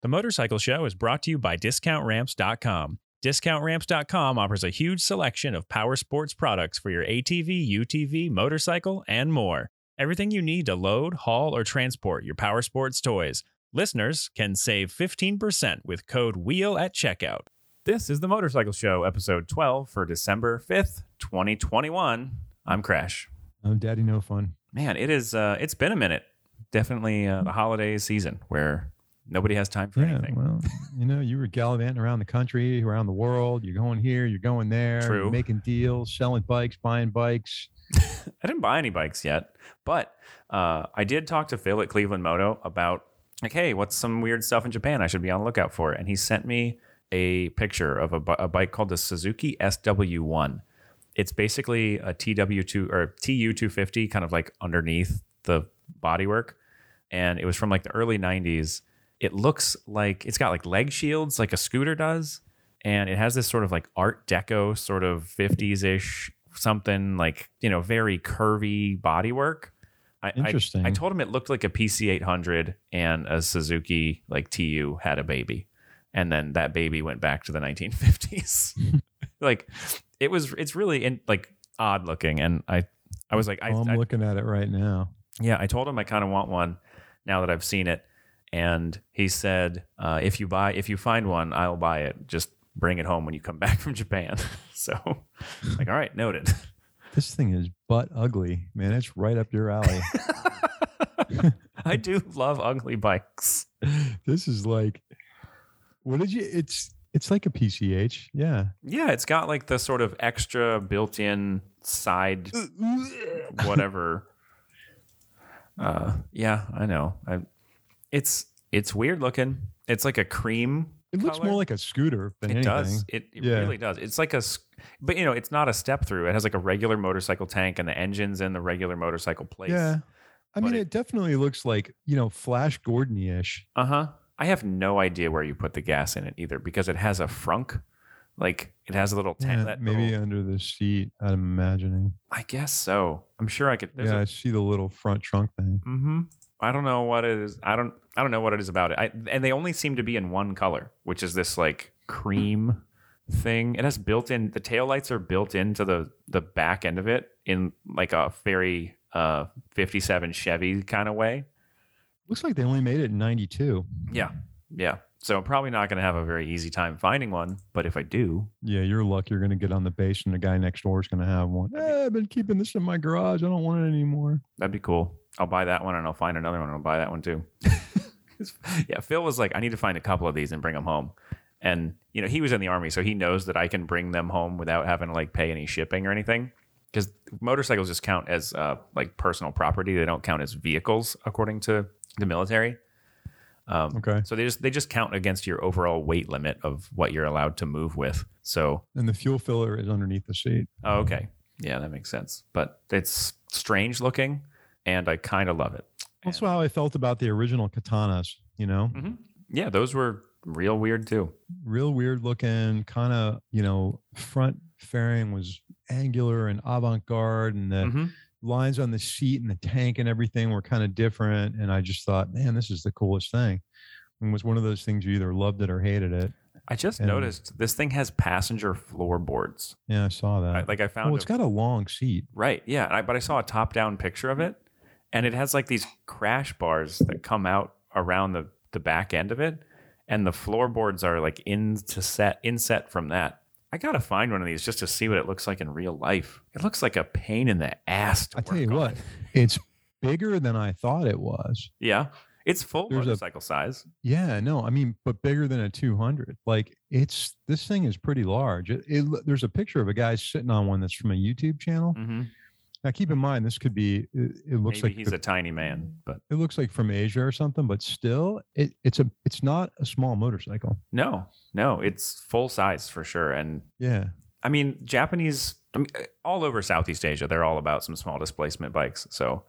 The Motorcycle Show is brought to you by DiscountRamps.com. DiscountRamps.com offers a huge selection of power sports products for your ATV, UTV, motorcycle, and more. Everything you need to load, haul, or transport your power sports toys. Listeners can save 15% with code WHEEL at checkout. This is the Motorcycle Show, episode 12 for December 5th, 2021. I'm Crash. I'm Daddy No Fun. Man, it is uh it's been a minute. Definitely uh, the holiday season where nobody has time for Yeah, anything. well, you know, you were gallivanting around the country, around the world. You're going here, you're going there, True. making deals, selling bikes, buying bikes. I didn't buy any bikes yet, but uh, I did talk to Phil at Cleveland Moto about like, hey, what's some weird stuff in Japan I should be on the lookout for? And he sent me a picture of a, a bike called the Suzuki SW1. It's basically a TW2 or TU250, kind of like underneath the bodywork, and it was from like the early 90s. It looks like it's got like leg shields, like a scooter does, and it has this sort of like Art Deco, sort of 50s ish something like you know very curvy bodywork. I, I- Interesting. I, told him it looked like a PC 800 and a Suzuki like TU had a baby, and then that baby went back to the 1950s. like it was, it's really in, like odd looking, and I, I was like, I, I'm I looking at it right now. yeah, I told him I kind of want one now that I've seen it, and he said, uh, if you buy, if you find one, I'll buy it. Just bring it home when you come back from Japan. so, like, all right, noted. This thing is butt ugly, man. It's right up your alley. I do love ugly bikes. this is like, what did you? It's it's like a PCH. Yeah. Yeah, it's got like the sort of extra built-in side whatever. Uh, yeah, I know. I, it's it's weird looking. It's like a cream. It looks color. more like a scooter than It anything. does. It, it Yeah. really does. It's like a, but you know, it's not a step through. It has like a regular motorcycle tank, and the engine's in the regular motorcycle place. Yeah. I But mean, it- it, definitely looks like you know Flash Gordon ish. Uh huh. I have no idea where you put the gas in it either, because it has a frunk. Like it has a little tank. Yeah, maybe little- under the seat. I'm imagining. I guess so. I'm sure I could. Yeah, a- I see the little front trunk thing. Mm-hmm. I don't know what it is. I don't. I don't know what it is about it. I, and they only seem to be in one color, which is this like cream thing. It has built-in. The taillights are built into the the back end of it in like a very uh 57 Chevy kind of way. Looks like they only made it in '92. Yeah, yeah. So I'm probably not going to have a very easy time finding one. But if I do, Yeah, you're lucky. You're going to get on the base, and the guy next door is going to have one. Eh, I've been keeping this in my garage. I don't want it anymore. that'd be cool. I'll buy that one and I'll find another one and I'll buy that one too. yeah, Phil was like, I need to find a couple of these and bring them home. And you know, he was in the army, so he knows that I can bring them home without having to like pay any shipping or anything. Because motorcycles just count as uh, like personal property; they don't count as vehicles according to the military. Um, Okay. So they just they just count against your overall weight limit of what you're allowed to move with. So And the fuel filler is underneath the seat. Oh, okay. Yeah, that makes sense. But it's strange looking and I kind of love it. That's how I felt about the original katanas. You know, hmm Yeah, those were real weird too. real weird looking. Kind of, you know, front fairing was angular and avant-garde, and the hmm lines on the seat and the tank and everything were kind of different. And I just thought, man, this is the coolest thing. And it was one of those things you either loved it or hated it. I just And- noticed this thing has passenger floorboards. Yeah, I saw that. I, like I found well, it's a- got a long seat. right. Yeah, I, but I saw a top-down picture of it and it has like these crash bars that come out around the the back end of it and the floorboards are like into set inset from that. I got to find one of these just to see what it looks like in real life. It looks like a pain in the ass to I tell you on. what, it's bigger than I thought it was. Yeah. It's full There's a- motorcycle size. Yeah, no, I mean, but bigger than a 200. Like it's this thing is pretty large. It, it, there's a picture of a guy sitting on one that's from a YouTube channel. Mm-hmm. Now, keep in mind, this could be. It, it looks Maybe like he's the- a tiny man, but it looks like from Asia or something, but still, it, it's a it's not a small motorcycle. no, no, it's full size for sure. And Yeah, I mean, Japanese, I mean, all over Southeast Asia, they're all about some small displacement bikes. So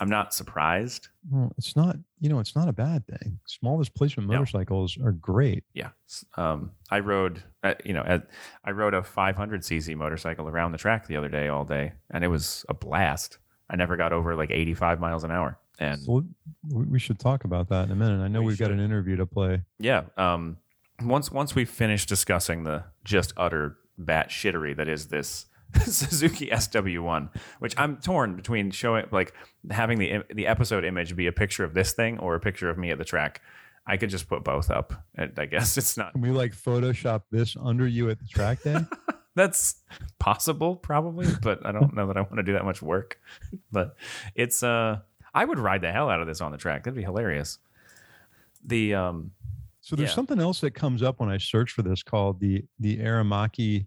I'm not surprised. well, it's not. You know, it's not a bad thing. Small displacement No. motorcycles are great. Yeah. Um, I rode, uh, you know, at, I rode a 500cc motorcycle around the track the other day all day, and it was a blast. I never got over like 85 miles an hour. And So we we should talk about that in a minute. I know we have got an interview to play. yeah, um, once once we finish discussing the just utter bat shittery that is this Suzuki SW1, which I'm torn between showing like having the the episode image be a picture of this thing or a picture of me at the track. I could just put both up. I I guess it's not Can we like Photoshop this under you at the track then? that's possible probably but i don't know that i want to do that much work but it's uh i would ride the hell out of this on the track that'd be hilarious the um So there's Yeah. something else that comes up when I search for this called the the Aermacchi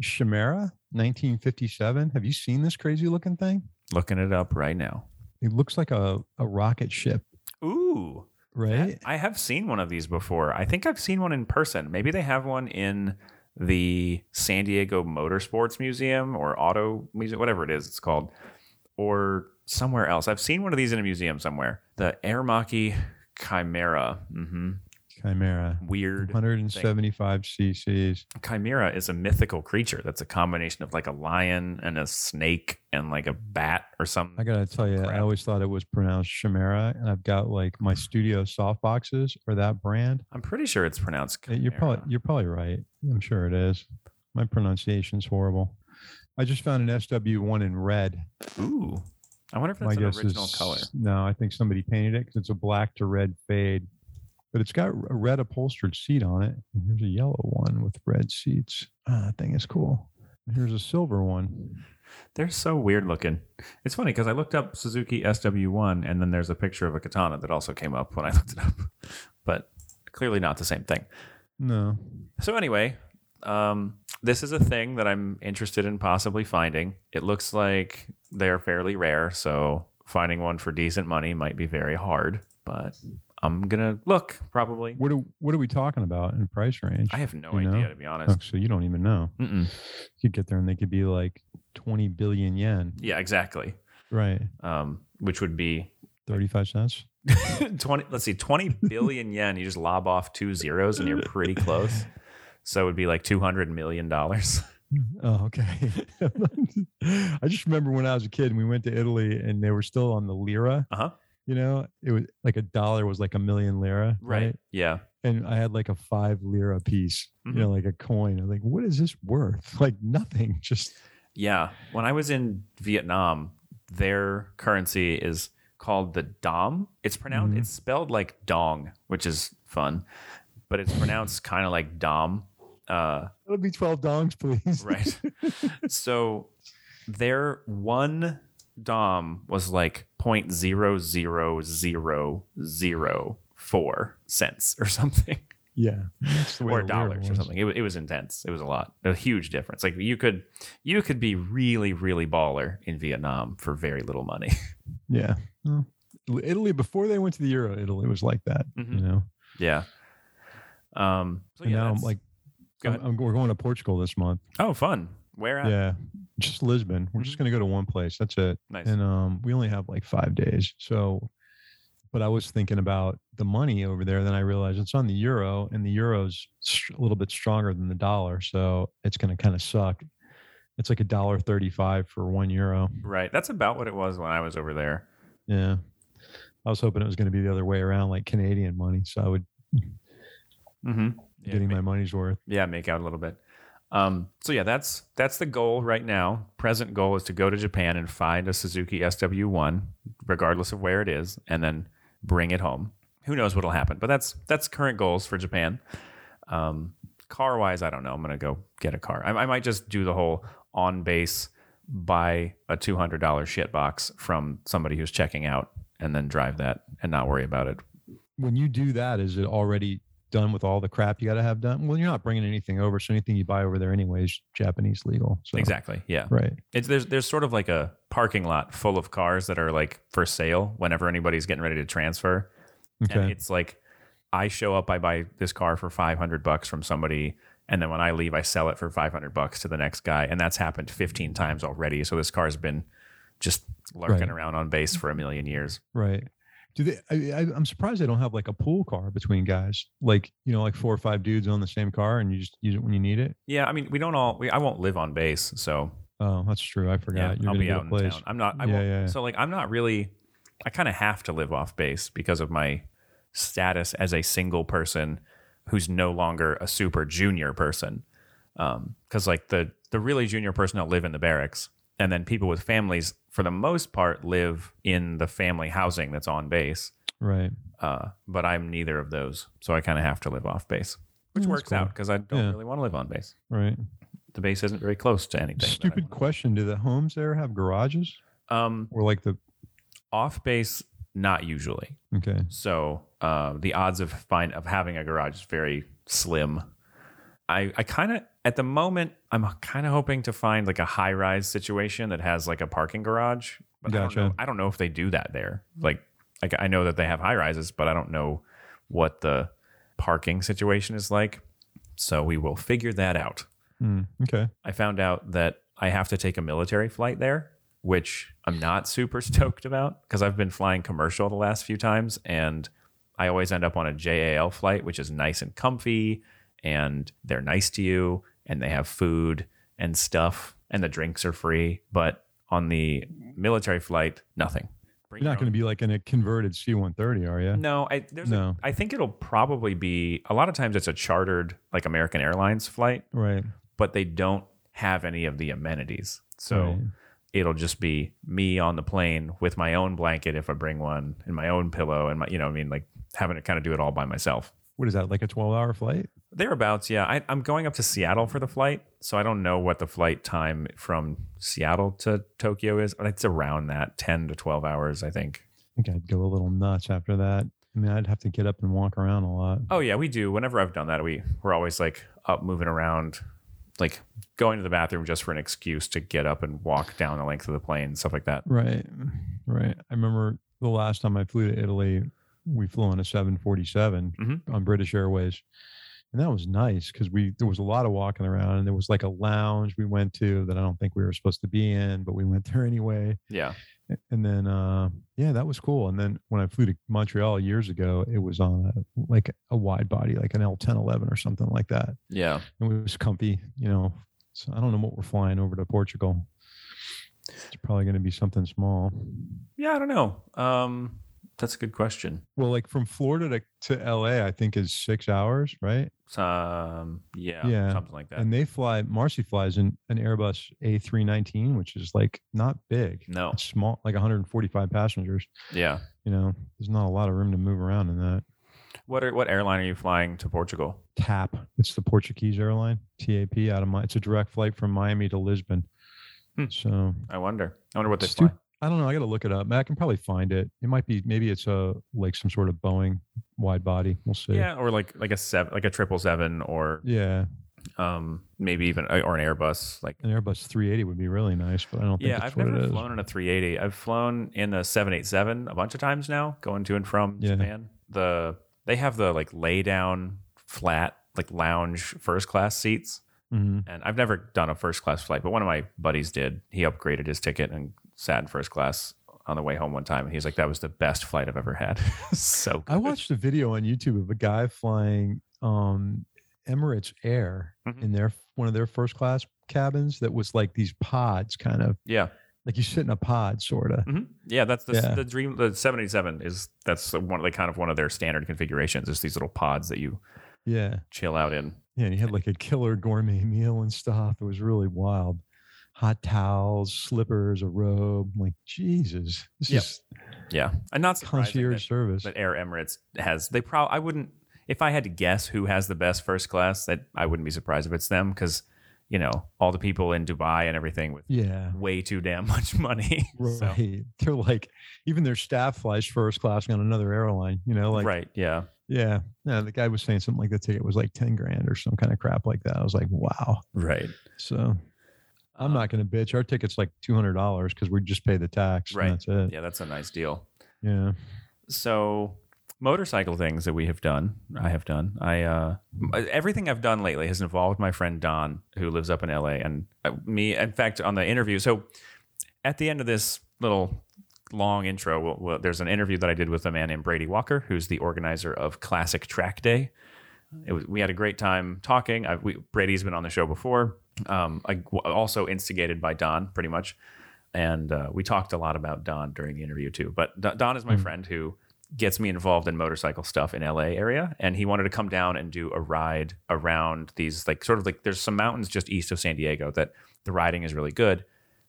Chimera 1957. Have you seen this crazy looking thing? looking it up right now. It looks like a, a rocket ship, ooh. Right? i have seen one of these before. I think i've seen one in person. Maybe they have one in the san diego motorsports museum or auto museum whatever it is it's called or somewhere else. I've seen one of these in a museum somewhere. The aermacchi chimera. Hmm Chimera. weird 175 cc's. Chimera is a mythical creature that's a combination of like a lion and a snake and like a bat or something. I gotta tell you, Crap. I always thought it was pronounced Chimera, and I've got like my studio soft boxes or that brand. I'm pretty sure it's pronounced. Uh, You're probably you're probably right. I'm sure it is. My pronunciation's horrible. I just found an SW1 in red. Ooh, I wonder if My that's an original is color. no. I think somebody painted it because it's a black to red fade, but it's got a red upholstered seat on it. And here's a yellow one with red seats. Ah, that thing is cool. And here's a silver one. They're so weird looking. It's funny because I looked up Suzuki SW1 and then there's a picture of a katana that also came up when I looked it up, but clearly not the same thing. No, So anyway, um, this is a thing that I'm interested in possibly finding. It looks like they're fairly rare, so finding one for decent money might be very hard. But I'm gonna look probably. what are what are we talking about in price range? I have no You know? idea to be Oh, honest. so you don't even know. Mm-mm. You could get there and they could be like 20 billion yen, Yeah, exactly. right? Um, which would be 35 cents. 20. Let's see, 20 billion yen. You just lob off two zeros and you're pretty close. So it would be like 200 million dollars. Oh, okay. I just remember when I was a kid and we went to Italy and they were still on the lira. Uh huh. You know, it was like a dollar was like a million lira, right? Yeah. And I had like a five lira piece, Mhm. you know, like a coin. I'm like, what is this worth? Like nothing. Just Yeah. When I was in Vietnam, their currency is called the dom. It's pronounced Mhm. it's spelled like dong, which is fun, but it's pronounced kind of like dom. Uh, it'll be 12 dongs, please. right. so their one dom was like 0.00004 cents or something yeah. That's the way or dollars or something. It, it was intense. It was a lot, a huge difference. Like you could, you could be really, really baller in Vietnam for very little money. Yeah. Well, Italy, before they went to the Euro, Italy was like that, Mhm. you know? yeah. Um. So yeah, now I'm like, I'm. I'm, we're going to Portugal this month. oh, fun. Where at? Yeah. Just Lisbon. We're Mm-hmm. just going to go to one place. That's it. Nice. And um, we only have like five days. So, but I was thinking about the money over there. Then I realized it's on the euro, and the euro's a little bit stronger than the dollar. So it's going to kind of suck. It's like a dollar thirty-five for one euro. right. That's about what it was when I was over there. Yeah. I was hoping it was going to be the other way around, like Canadian money. So I would Mm-hmm. Yeah, getting ma- my money's worth. yeah, make out a little bit. Um, so yeah, that's that's the goal right now. Present goal is to go to Japan and find a Suzuki SW1, regardless of where it is, and then bring it home. Who knows what'll happen? But that's that's current goals for Japan. Um, car wise, I don't know. I'm gonna go get a car. I, I might just do the whole on base buy a two hundred dollar shit box from somebody who's checking out, and then drive that and not worry about it. When you do that, is it already done with all the crap you got to have done? Well, you're not bringing anything over, so anything you buy over there anyway is Japanese legal. So, Exactly. Yeah. Right. It's there's there's sort of like a parking lot full of cars that are like for sale whenever anybody's getting ready to transfer. And Okay. it's like I show up, I buy this car for five hundred bucks from somebody, and then when I leave, I sell it for five hundred bucks to the next guy, and that's happened fifteen times already. So this car's been just lurking Right. around on base for a million years. Right. Do they? I, I, I'm surprised they don't have like a pool car between guys, like you know, like four or five dudes on the same car, and you just use it when you need it. Yeah, I mean, we don't all. We, I won't live on base, so Oh, that's true. I yeah, forgot. You're I'll be out in place. town. I'm not. I Yeah, won't, yeah, yeah. So like, I'm not really I kind of have to live off base because of my status as a single person who's no longer a super junior person. Um, because like the the really junior person will live in the barracks, and then people with families, for the most part, live in the family housing that's on base. Right. Uh, but I'm neither of those, so I kind of have to live off base, which that's works out because I don't Yeah. really want to live on base. Right. The base isn't very close to anything. Stupid question. Do the homes there have garages Um, or like the? off base, not usually. Okay. So uh, the odds of find of having a garage is very slim. I I kind of at the moment I'm kind of hoping to find like a high rise situation that has like a parking garage. But I don't Gotcha. know. I don't know if they do that there. Like like I know that they have high rises, but I don't know what the parking situation is like. So we will figure that out. Hmm, okay. I found out that I have to take a military flight there, which I'm not super stoked about because I've been flying commercial the last few times and I always end up on a JAL flight, which is nice and comfy and they're nice to you and they have food and stuff and the drinks are free. But on the military flight, nothing. Bring You're not going to be like in a converted C-130, are you? no, I there's No. A, I think it'll probably be a lot of times it's a chartered like American Airlines flight, Right. but they don't have any of the amenities. So Right. it'll just be me on the plane with my own blanket if I bring one and my own pillow and my you know, I mean like having to kind of do it all by myself. What is that? Like a 12-hour flight? Thereabouts, yeah. I, I'm going up to Seattle for the flight, so I don't know what the flight time from Seattle to Tokyo is. But it's around that 10 to 12 hours, I think. I think I'd go a little nuts after that. I mean, I'd have to get up and walk around a lot. Oh yeah, we do. Whenever I've done that, we we're always like up moving around, like going to the bathroom just for an excuse to get up and walk down the length of the plane, stuff like that. Right. Right. I remember the last time I flew to Italy, we flew on a 747 Mhm. on British Airways. And that was nice because we there was a lot of walking around and there was like a lounge we went to that I don't think we were supposed to be in, but we went there anyway. Yeah. And then uh yeah, that was cool. And then when I flew to Montreal years ago, it was on a like a wide body, like an L ten eleven or something like that. Yeah. and It was comfy, you know. So I don't know what we're flying over to Portugal. It's probably going to be something small. Yeah, I don't know. Um, that's a good question. Well, like from Florida to, to LA, I think is six hours, right? Um, yeah, Yeah. something like that. And they fly, Marcy flies in an Airbus A319, which is like not big. no, It's small, like 145 passengers. yeah. You know, there's not a lot of room to move around in that. What are, what airline are you flying to Portugal? TAP, it's the Portuguese airline, TAP out of my, it's a direct flight from Miami to Lisbon. Hmm. So I wonder. I wonder what they Stu- fly. I don't know. I got to look it up. I can probably find it. It might be maybe it's a like some sort of Boeing wide body. We'll see. Yeah, or like like a seven, like a triple seven, or Yeah. um maybe even or an Airbus. Like An Airbus 380 would be really nice, but I don't think yeah, I've never flown in a 380. I've flown in a 787 a bunch of times now, going to and from Yeah. Japan. The they have the like lay down flat like lounge first class seats. Mhm. And I've never done a first class flight, but one of my buddies did. He upgraded his ticket and sat in first class on the way home one time. And he's like, that was the best flight I've ever had. so good. I watched a video on YouTube of a guy flying um, Emirates Air Mhm. in their one of their first class cabins that was like these pods, kind of Yeah. like you sit in a pod, sort of. hmm Yeah. That's the, Yeah. the dream. The 787 is that's the one, like kind of one of their standard configurations is these little pods that you Yeah, chill out in. yeah. And he had like a killer gourmet meal and stuff. It was really wild. Hot towels, slippers, a robe. I'm like Jesus, this Yep. is Yeah. And not concierge that, service. But Air Emirates has, they probably, I wouldn't, if I had to guess who has the best first class, that I wouldn't be surprised if it's them because, you know, all the people in Dubai and everything with yeah, way too damn much money. So- right. They're like even their staff flies first class on another airline. You know, like right. Yeah. yeah, yeah. The guy was saying something like the ticket was like ten grand or some kind of crap like that. I was like, wow. Right. So I'm Um, not going to bitch. Our ticket's like two hundred dollars because we just pay the tax. and Right. that's it. Yeah, that's a nice deal. Yeah. So, motorcycle things that we have done, I have done. I uh, everything I've done lately has involved my friend Don, who lives up in LA, and uh, me. In fact, on the interview, so at the end of this little long intro, we'll, we'll, there's an interview that I did with a man named Brady Walker, who's the organizer of Classic Track Day. It was, we had a great time talking. I, we, Brady's been on the show before. Um, I, also instigated by Don, pretty much. and uh, we talked a lot about Don during the interview too. But D- Don is my Mm. friend who gets me involved in motorcycle stuff in LA area, and he wanted to come down and do a ride around these like sort of like there's some mountains just east of San Diego that the riding is really good.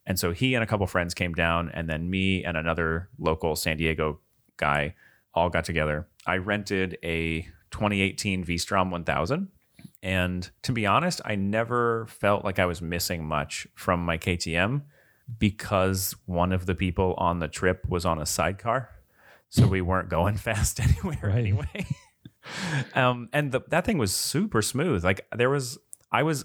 And so he and a couple friends came down, and then me and another local San Diego guy all got together. I rented a 2018 V-Strom 1000. And to be honest, I never felt like I was missing much from my KTM because one of the people on the trip was on a sidecar. So we weren't going fast anywhere Right. anyway. um, and the, that thing was super smooth. Like there was, I was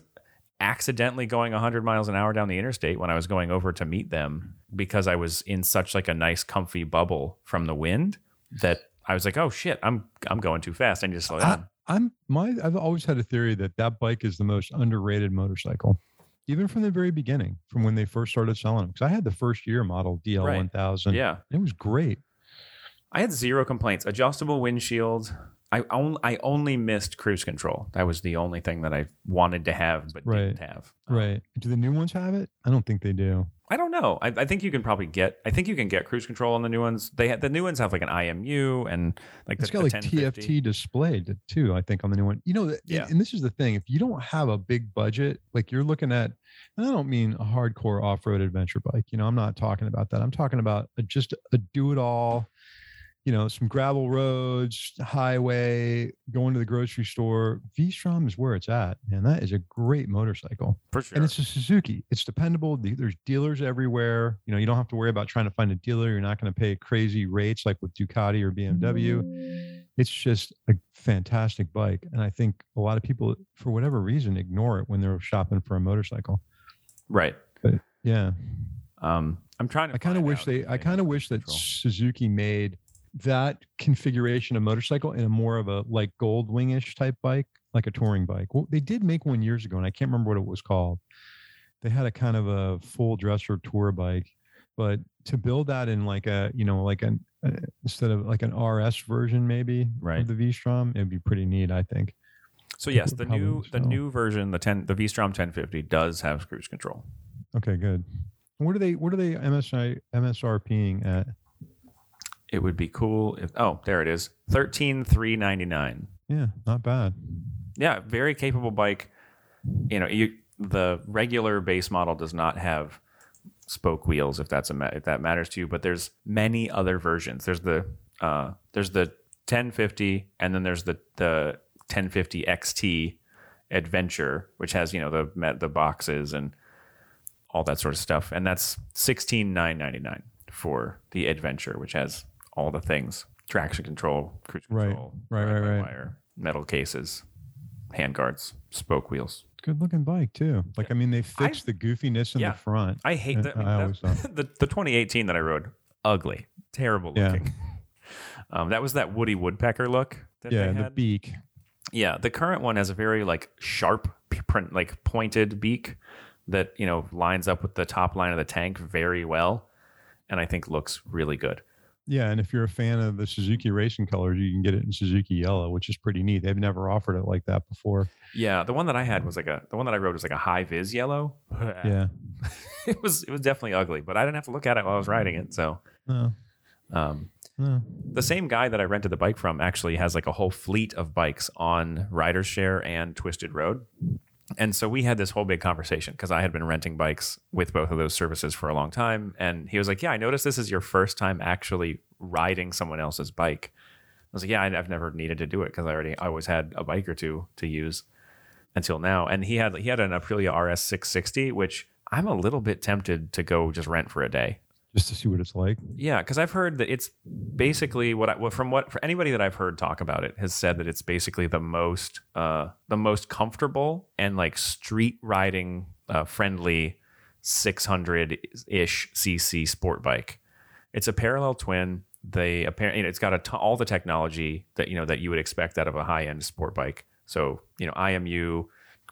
accidentally going 100 miles an hour down the interstate when I was going over to meet them because I was in such like a nice comfy bubble from the wind that I was like, oh shit, I'm I'm going too fast. I need to slow down. I'm my I've always had a theory that that bike is the most underrated motorcycle, even from the very beginning, from when they first started selling them. Because I had the first year model DL Right. 1000. yeah. it was great. I had zero complaints. Adjustable windshield. I only I only missed cruise control. That was the only thing that I wanted to have but didn't have. Um, Right? Do the new ones have it? I don't think they do. I don't know. I, I think you can probably get. I think you can get cruise control on the new ones. They ha- the new ones have like an IMU and like It's the, got the like 1050. TFT displayed too. I think on the new one. You know, Yeah. and this is the thing: if you don't have a big budget, like you're looking at, and I don't mean a hardcore off-road adventure bike. You know, I'm not talking about that. I'm talking about a, just a do-it-all. You know, some gravel roads, highway, going to the grocery store. V-Strom is where it's at, and that is a great motorcycle. for sure. And it's a Suzuki. It's dependable. There's dealers everywhere. You know, you don't have to worry about trying to find a dealer. You're not going to pay crazy rates like with Ducati or BMW. It's just a fantastic bike. And I think a lot of people, for whatever reason, ignore it when they're shopping for a motorcycle. right. Yeah. Um, I'm trying to. I kind of wish they, I kind of wish that. Suzuki made that configuration of motorcycle in a more of a like gold wingish type bike, like a touring bike. Well, they did make one years ago and I can't remember what it was called. They had a kind of a full dresser tour bike, but to build that in like a, you know, like an, uh, instead of like an RS version, maybe Right. of the V Strom, it'd be pretty neat, I think. So yes, the probably new the new version, the ten, the V-Strom 1050 does have cruise control. Okay, good. What are they, what are they MSI, MSRPing at? It would be cool if. Oh, there it is. Thirteen three ninety nine. Yeah, not bad. Yeah, very capable bike. You know, you the regular base model does not have spoke wheels if that's a if that matters to you, but there's many other versions. There's the uh there's the 1050 and then there's the the 1050 XT Adventure which has, you know, the the boxes and all that sort of stuff. And that's 16999 for the Adventure which has all the things. Traction control, cruise control, right, right, right. wire, metal cases, handguards, spoke wheels. Good looking bike too. Like I mean, they fixed the goofiness in yeah. the front. I hate that. I mean, I that- always thought- the the 2018 that I rode, ugly, terrible Yeah. looking. Um, that was that Woody Woodpecker look that yeah, the beak. yeah, the current one has a very like sharp, print, like pointed beak that you know lines up with the top line of the tank very well, and I think looks really good. Yeah, and if you're a fan of the Suzuki racing colors, you can get it in Suzuki yellow, which is pretty neat. They've never offered it like that before. Yeah, the one that I had was like a the one that I rode was like a high vis yellow. Yeah. it was it was definitely ugly, but I didn't have to look at it while I was riding it. So, No. um, No. the same guy that I rented the bike from actually has like a whole fleet of bikes on Riders Share and Twisted Road. And so we had this whole big conversation because I had been renting bikes with both of those services for a long time. And he was like, Yeah, I noticed this is your first time actually riding someone else's bike. I was like, Yeah, I've never needed to do it because I already I always had a bike or two to use until now. And he had he had an Aprilia RS 660, which I'm a little bit tempted to go just rent for a day. Just to see what it's like. Yeah, because I've heard that it's basically what I from what for anybody that I've heard talk about it has said that it's basically the most uh the most comfortable and like street riding uh, friendly 600 ish cc sport bike. It's a parallel twin. They apparently it's got a ton, all the technology that you know that you would expect out of a high end sport bike. So you know IMU,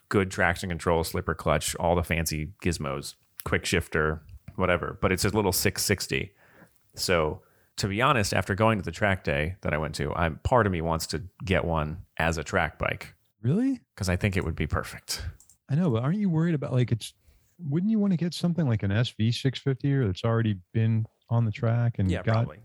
good traction control, slipper clutch, all the fancy gizmos, quick shifter, whatever. But it's a little 660. So to be honest, after going to the track day that I went to, I'm part of me wants to get one as a track bike Really? because I think it would be perfect. I know, but aren't you worried about like it's wouldn't you want to get something like an SV six fifty or that's already been on the track and Yeah, got probably.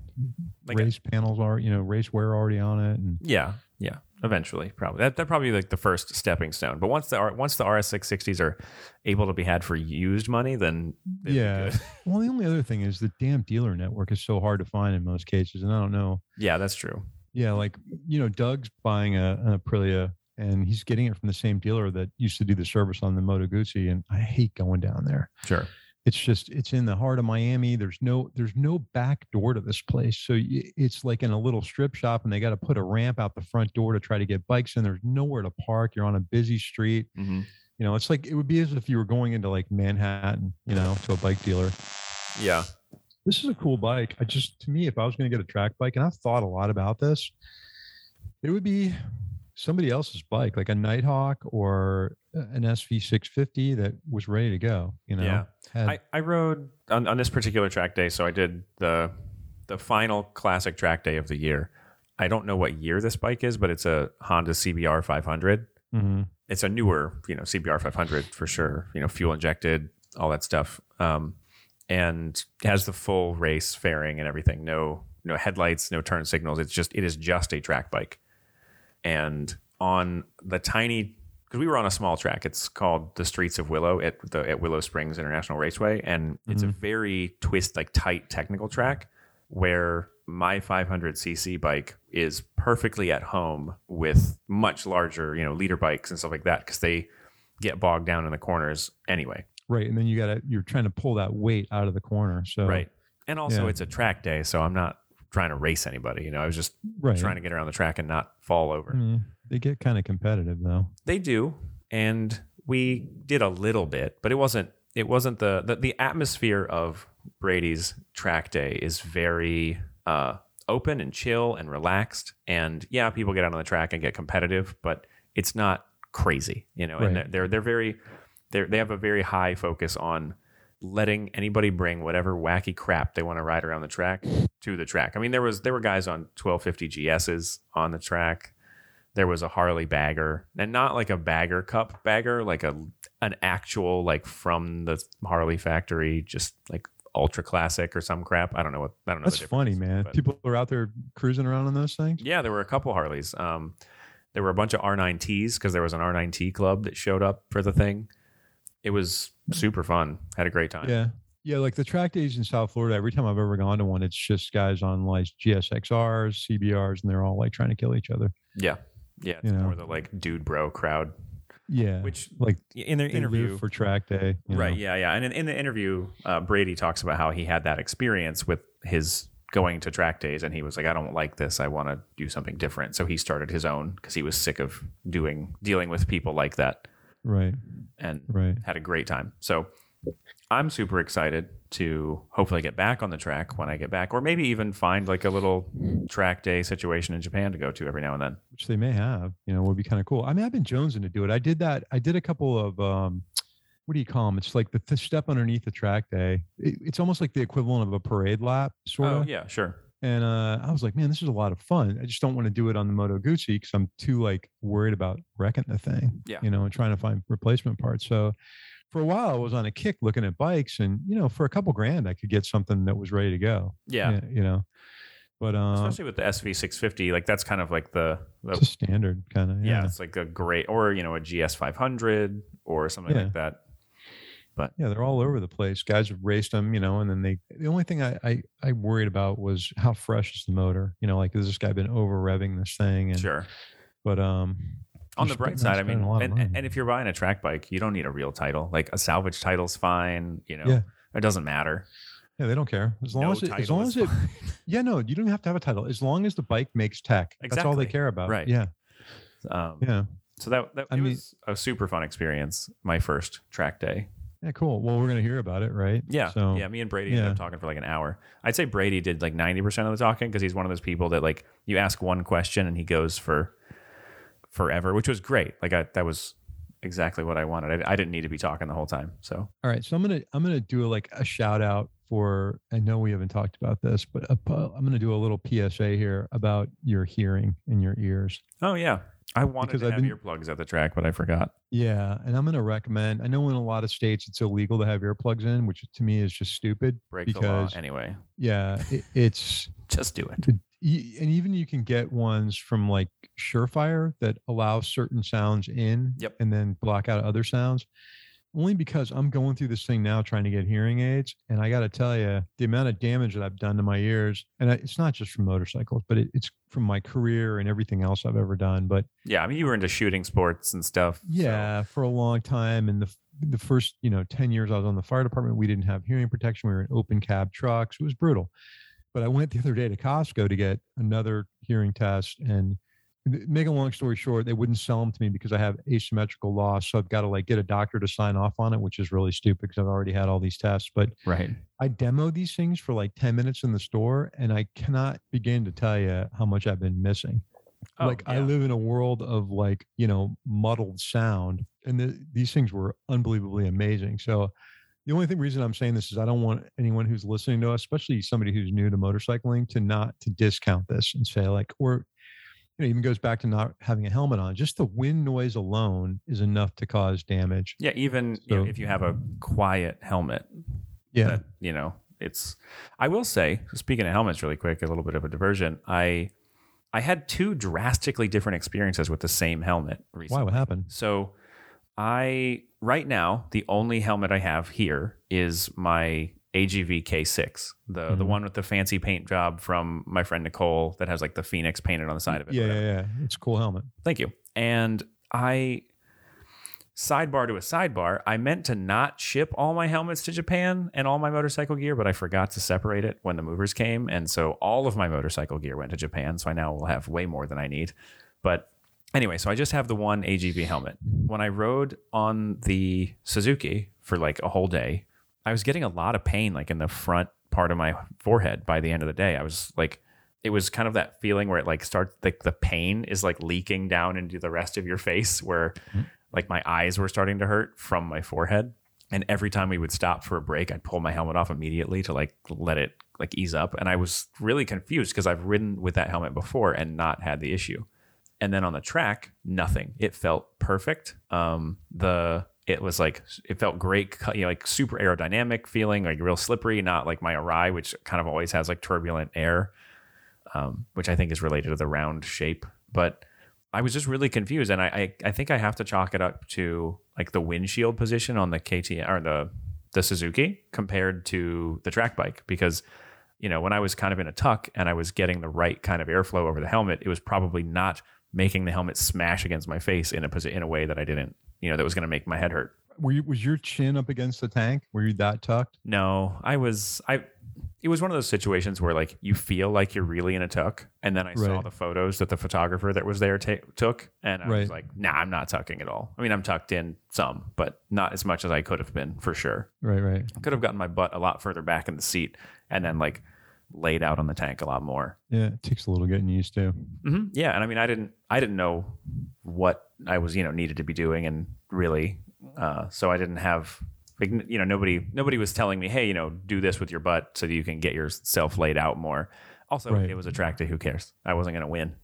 Like a- race panels are you know race wear already on it and Yeah, yeah. Eventually, probably that that probably like the first stepping stone. But once the R- once the RS six sixties are able to be had for used money, then Yeah. good. well the only other thing is the damn dealer network is so hard to find in most cases and I don't know yeah, that's true. yeah like you know Doug's buying a, an Aprilia and he's getting it from the same dealer that used to do the service on the Moto Guzzi and I hate going down there Sure. It's just it's in the heart of miami there's no there's no back door to this place so it's like in a little strip shop and they got to put a ramp out the front door to try to get bikes in there's nowhere to park you're on a busy street. Hmm you know it's like it would be as if you were going into like manhattan you know to a bike dealer. Yeah. this is a cool bike i just to me if i was going to get a track bike and i've thought a lot about this it would be somebody else's bike like a nighthawk or uh, an sv650 that was ready to go you know Yeah. had- I, I rode on, on this particular track day, so I did the the final classic track day of the year. I don't know what year this bike is, but it's a Honda CBR 500. Mhm. It's a newer, you know, CBR 500 for sure. You know, fuel injected, all that stuff, um, and has the full race fairing and everything. No, no headlights, no turn signals. It's just it is just a track bike. And on the tiny because we were on a small track. It's called the Streets of Willow at the at Willow Springs International Raceway, and it's a mm-hmm. very twist, like tight technical track where my 500cc bike is perfectly at home with much larger, you know, liter bikes and stuff like that because they get bogged down in the corners anyway. Right. And then you gotta you're trying to pull that weight out of the corner. So Right. And also, Yeah. it's a track day, so I'm not trying to race anybody. You know, I was just right. trying to get around the track and not fall over. Mm, they get kind of competitive though. They do, and we did a little bit, but it wasn't. It wasn't the the, the atmosphere of Brady's track day is very uh, open and chill and relaxed. And yeah, people get out on the track and get competitive, but it's not crazy, you know. And Right. they're they're very they they have a very high focus on letting anybody bring whatever wacky crap they want to ride around the track to the track. I mean, there was there were guys on 1250 GSs on the track. There was a Harley bagger, and not like a bagger cup bagger, like a an actual like from the Harley factory, just like ultra classic or some crap. I don't know what I don't know. the That's funny, man. but- People are out there cruising around on those things. yeah, there were a couple Harleys. Um, there were a bunch of R9Ts because there was an R9T club that showed up for the thing. It was super fun. Had a great time. Yeah. Yeah, like the track days in South Florida, every time I've ever gone to one, it's just guys on like GSXRs, CBRs, and they're all like trying to kill each other. Yeah. Yeah. It's You know. more the like dude bro crowd, Yeah. which like in their interview for track day. Right. know. Yeah. Yeah. And in, in the interview, uh, Brady talks about how he had that experience with his going to track days, and he was like, "I don't like this. I want to do something different." So he started his own because he was sick of doing dealing with people like that, Right. and Right. had a great time. So I'm super excited to hopefully get back on the track when I get back, or maybe even find like a little track day situation in Japan to go to every now and then. Which they may have, you know, would be kind of cool. I mean, I've been jonesing to do it. I did that. I did a couple of um what do you call them? It's like the, step underneath the track day. It, it's almost like the equivalent of a parade lap, sort Oh of. yeah, sure. And uh, I was like, man, this is a lot of fun. I just don't want to do it on the Moto Guzzi because I'm too like worried about wrecking the thing, Yeah. you know, and trying to find replacement parts. So for a while, I was on a kick looking at bikes, and you know, for a couple grand, I could get something that was ready to go. Yeah. you know. But uh, Especially with the SV650, like that's kind of like the, the standard kind of. yeah. Yeah. it's like a great or you know a GS 500 or something Yeah. like that. Yeah, they're all over the place. Guys have raced them, you know, and then they. The only thing I I, I worried about was how fresh is the motor. You know, like has this guy been over revving this thing? And Sure. but um, On the bright side, I mean, spending a lot of and, and if you're buying a track bike, you don't need a real title. Like a salvage title's fine. You know, Yeah. it doesn't matter. yeah, they don't care as long No as it, as long as it. Yeah, no, you don't have to have a title as long as the bike makes tech. That's all they care about. Right. Yeah. um, Yeah. So that, that I it mean- was a super fun experience. My first track day. Yeah. Cool. Well, we're gonna hear about it, right? Yeah. So yeah. Me and Brady ended yeah. up talking for like an hour. I'd say Brady did like 90% of the talking because he's one of those people that like you ask one question and he goes for forever, which was great. Like I, that was exactly what I wanted. I, I didn't need to be talking the whole time. So All right, so I'm gonna I'm gonna do like a shout out for. I know we haven't talked about this, but pu- I'm gonna do a little PSA here about your hearing in your ears. Oh yeah. I wanted Because to I've have been- earplugs at the track, but I forgot. Yeah, and I'm going to recommend. I know in a lot of states it's illegal to have earplugs in, which to me is just stupid. Break the because law anyway. yeah, it, it's Just do it. and even you can get ones from like Surefire that allow certain sounds in, Yep. and then block out other sounds. Only because I'm going through this thing now trying to get hearing aids, and I got to tell you the amount of damage that I've done to my ears, and I, it's not just from motorcycles, but it, it's from my career and everything else I've ever done. But Yeah, I mean, you were into shooting sports and stuff. so- yeah, for a long time. And the the first, you know, 10 years I was on the fire department, we didn't have hearing protection. We were in open cab trucks. It was brutal. But I went the other day to Costco to get another hearing test. And make a long story short, they wouldn't sell them to me because I have asymmetrical loss. So I've got to like get a doctor to sign off on it, which is really stupid because I've already had all these tests. But right. I demo these things for like 10 minutes in the store and I cannot begin to tell you how much I've been missing Oh, like I live in a world of like you know muddled sound, and the, these things were unbelievably amazing. So the only thing reason I'm saying this is I don't want anyone who's listening to us, especially somebody who's new to motorcycling, to not to discount this and say like, or you know, even goes back to not having a helmet on. Just the wind noise alone is enough to cause damage. Yeah, even you know, So- if you have a quiet helmet, Yeah, that you know it's i will say speaking of helmets really quick a little bit of a diversion i i had two drastically different experiences with the same helmet recently why? What happened? so i right now the only helmet i have here is my agv k6 the the Mhm. one with the fancy paint job from my friend nicole that has like the phoenix painted on the side of it Yeah, yeah, yeah. It's a cool helmet. Thank you. And I sidebar to a sidebar, I meant to not ship all my helmets to Japan and all my motorcycle gear, but I forgot to separate it when the movers came. And so all of my motorcycle gear went to Japan. So I now will have way more than I need. But anyway, so I just have the one AGV helmet. When I rode on the Suzuki for like a whole day, I was getting a lot of pain like in the front part of my forehead by the end of the day. I was like it was kind of that feeling where it like starts like the pain is like leaking down into the rest of your face where like my eyes were starting to hurt from my forehead. And every time we would stop for a break i'd pull my helmet off immediately to like let it like ease up. And i was really confused because i've ridden with that helmet before and not had the issue. And then on the track nothing. It felt perfect. Um the it was like it felt great you know like super aerodynamic feeling like real slippery not like my Arai which kind of always has like turbulent air um, which I think is related to the round shape. But I was just really confused, and I, I I think I have to chalk it up to like the windshield position on the KTM or the the Suzuki compared to the track bike because you know when I was kind of in a tuck and I was getting the right kind of airflow over the helmet, it was probably not making the helmet smash against my face in a in a way that I didn't you know that was going to make my head hurt. Were you was your chin up against the tank? Were you that tucked? No, I was I it was one of those situations where like you feel like you're really in a tuck and then I saw the photos that the photographer that was there ta- took and I was like, "Nah, I'm not tucking at all." I mean, I'm tucked in some, but not as much as I could have been for sure. Right, right. I could have gotten my butt a lot further back in the seat and then like laid out on the tank a lot more. Yeah, it takes a little getting used to. hmm Yeah, and I mean, I didn't, I didn't know what I was, you know, needed to be doing, and really, uh, so I didn't have, like, you know, nobody, nobody was telling me, hey, you know, do this with your butt so that you can get yourself laid out more. Also, Right. it was attractive. Who cares? I wasn't going to win.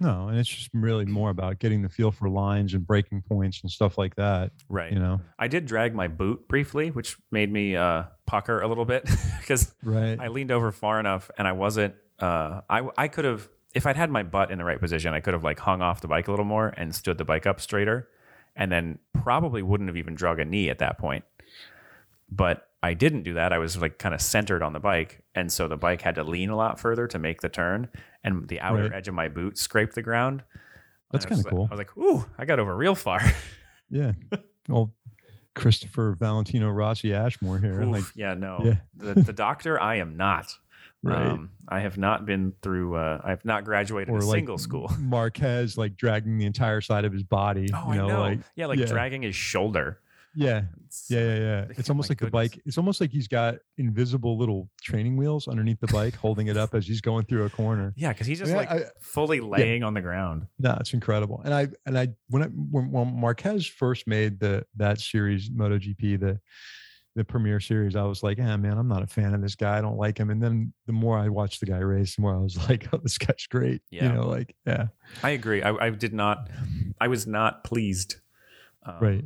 No, and it's just really more about getting the feel for lines and braking points and stuff like that. Right. You know, I did drag my boot briefly, which made me uh, pucker a little bit because right? I leaned over far enough and I wasn't uh I I could have if I'd had my butt in the right position, I could have like hung off the bike a little more and stood the bike up straighter and then probably wouldn't have even drug a knee at that point. But I didn't do that. I was like kind of centered on the bike and so the bike had to lean a lot further to make the turn and the outer Right. edge of my boot scraped the ground. That's I was kinda like- cool. I was like, "Ooh, I got over real far." yeah. Well, Christopher Valentino Rossi Ashmore here. Oof, like, yeah, no. Yeah. the, the doctor, I am not. Right. Um, I have not been through. Uh, I have not graduated or a like single school. Marquez, like dragging the entire side of his body. Oh, you know, I know. like yeah, like yeah. dragging his shoulder. yeah, It's- yeah, yeah, yeah. It's almost like the bike. It's almost like he's got invisible little training wheels underneath the bike, holding it up as he's going through a corner. Yeah, because he's just I mean, like I- fully laying on the ground. No, it's incredible. And I and I when I when, when Marquez first made the that series MotoGP, the the Premier Series, I was like, "Ah, man, I'm not a fan of this guy. I don't like him." And then the more I watched the guy race, the more I was like, "Oh, this guy's great." Yeah. You know, like yeah, I agree. I, I did not. I was not pleased. Um, right.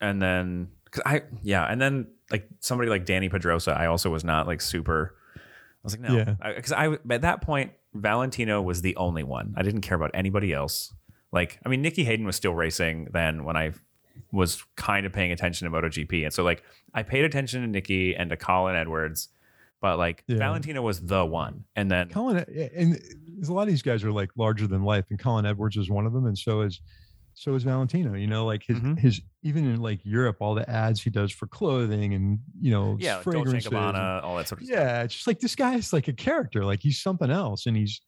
And then, cause I yeah, and then like somebody like Dani Pedrosa, I also was not like super. I was like, no, Yeah. because I, at that point Valentino was the only one. I didn't care about anybody else. Like, I mean, Nicky Hayden was still racing then when I was kind of paying attention to MotoGP, and so like I paid attention to Nicky and to Colin Edwards, but like Yeah. Valentino was the one, and then Colin and a lot of these guys are like larger than life, and Colin Edwards is one of them, and so is so is Valentino. You know, like his Mhm. his even in like Europe, all the ads he does for clothing and you know yeah, like Dolce and fragrances. all that sort of stuff. yeah, it's just like this guy's like a character, like he's something else, and he's.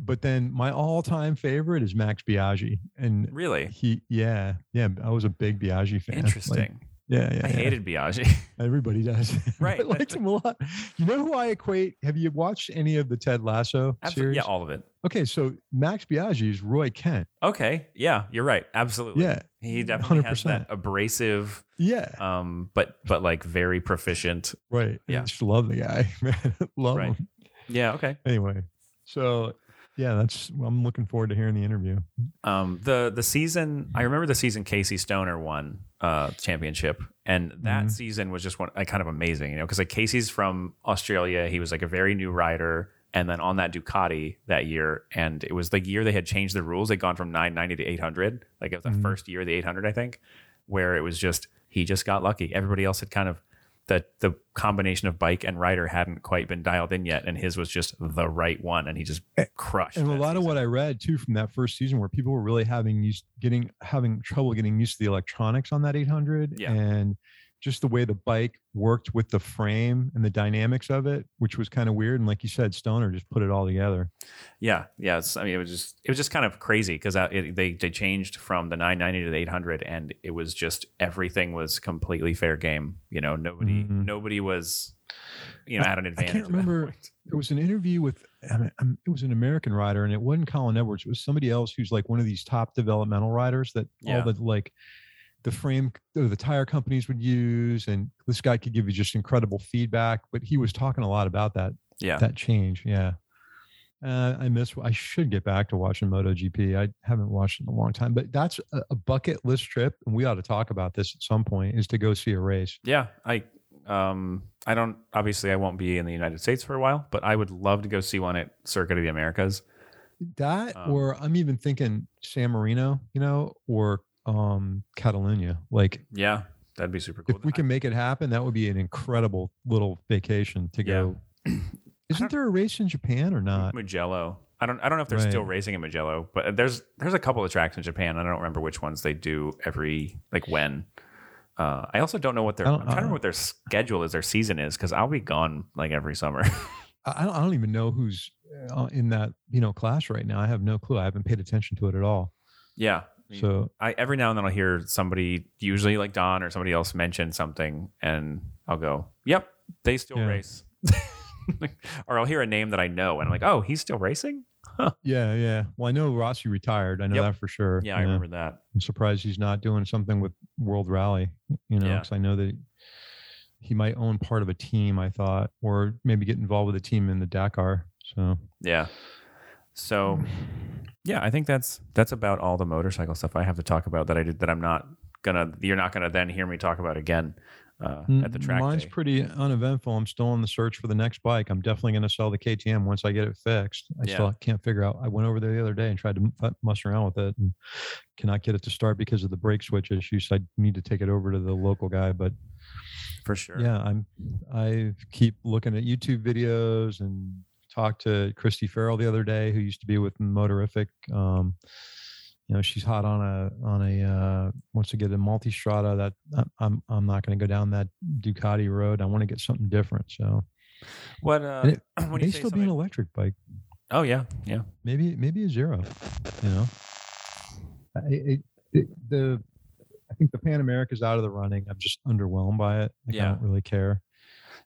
But then my all-time favorite is Max Biaggi, and Really he, yeah, yeah, I was a big Biaggi fan. Like, interesting. yeah, yeah, I yeah. hated Biaggi. Everybody does. Right, I liked him a lot. You know who I equate? Have you watched any of the Ted Lasso Absolutely, series? yeah, all of it. Okay, so Max Biaggi is Roy Kent. Okay, yeah, you're right. Absolutely. Yeah, he definitely has 100%. that abrasive, yeah, um, but but like very proficient. right. yeah. I just love the guy, man. love Right. him. Yeah. Okay. Anyway, so yeah, that's. I'm looking forward to hearing the interview. Um, the the season I remember the season Casey Stoner won uh championship, and that Mhm. season was just one like kind of amazing, you know, because like Casey's from Australia, he was like a very new rider. And then on that Ducati that year, and it was the year they had changed the rules. They'd gone from 990 to 800. Like it was the Mhm. first year of the 800, I think, where it was just he just got lucky. Everybody else had kind of the the combination of bike and rider hadn't quite been dialed in yet, and his was just the right one, and he just crushed. And a that lot of what I read too from that first season, where people were really having used getting having trouble getting used to the electronics on that 800, Yeah. and just the way the bike worked with the frame and the dynamics of it, which was kind of weird. And like you said, Stoner just put it all together. Yeah, yeah. I mean, it was just it was just kind of crazy because they they changed from the 990 to the 800, and it was just everything was completely fair game. You know, nobody Mhm. nobody was you know I- at an advantage. I can't remember-. There was an interview with I mean, um, it was an American rider, and it wasn't Colin Edwards. It was somebody else who's like one of these top developmental riders that Yeah. all the like the frame or the tire companies would use, and this guy could give you just incredible feedback. But he was talking a lot about that Yeah, that change. Yeah. Uh, I miss. I should get back to watching MotoGP. I haven't watched in a long time, but that's a, a bucket list trip, and we ought to talk about this at some point. Is to go see a race. yeah. I um I don't obviously I won't be in the United States for a while, but I would love to go see one at Circuit of the Americas. That, Um, or I'm even thinking San Marino, you know, or um Catalonia. Like, Yeah, that'd be super cool. if we can make it happen, that would be an incredible little vacation to Yeah. go. Isn't there a race in Japan or not? Mugello. I don't I don't know if they're still racing in Mugello, but there's there's a couple of tracks in Japan. I don't remember which ones they do every like when. Uh, I also don't know what their I I'm don't- trying to uh, remember what their schedule is, their season is, because I'll be gone like every summer. I I don't, I don't even know who's uh, in that you know class right now. I have no clue. I haven't paid attention to it at all. yeah. So I every now and then I'll hear somebody, usually like Don or somebody else, mention something, and I'll go, "Yep, they still Yeah. race." or I'll hear a name that I know, and I'm like, "Oh, he's still racing." yeah, yeah. Well, I know Rossi retired. I know Yep. that for sure. Yeah, I remember that. I'm surprised he's not doing something with World Rally. You know, Yeah. because I know that he might own part of a team. I thought, or maybe get involved with a team in the Dakar. So Yeah. So yeah, I think that's that's about all the motorcycle stuff I have to talk about that I did that I'm not gonna you're not gonna then hear me talk about again uh, at the track. Mine's day. pretty uneventful. I'm still on the search for the next bike. I'm definitely to sell the KTM once I get it fixed. I Yeah. still can't figure out. I went over there the other day and tried to f- mess around with it and cannot get it to start because of the brake switch issues. So I need to take it over to the local guy. But for sure. yeah, I'm. I keep looking at YouTube videos and talked to Christy Farrell the other day, who used to be with Motorific. Um, you know, she's hot on a on a uh, wants to get a Multistrada. That I- I'm I'm not going to go down that Ducati road. I want to get something different. So What uh, And it when you may say still be an electric bike. Oh yeah, yeah. Maybe maybe a zero. You know, I, it, it, the I think the Pan America's out of the running. I'm just underwhelmed by it. Like, Yeah. I don't really care.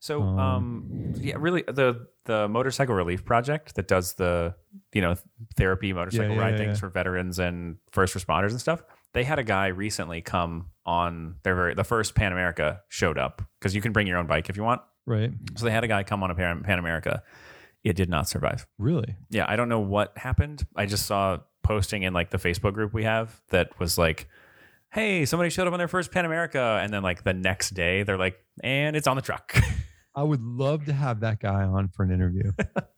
So Um, um, yeah, really the the motorcycle relief project that does the you know therapy motorcycle yeah, ride yeah, things yeah. for veterans and first responders and stuff. they had a guy recently come on their very, the first Pan America showed up because you can bring your own bike if you want. Right. So they had a guy come on a Pan, Pan America. It did not survive. Really? Yeah, I don't know what happened. I just saw posting in like the Facebook group we have that was like, "Hey, somebody showed up on their first Pan America," and then like the next day they're like, "And it's on the truck." I would love to have that guy on for an interview.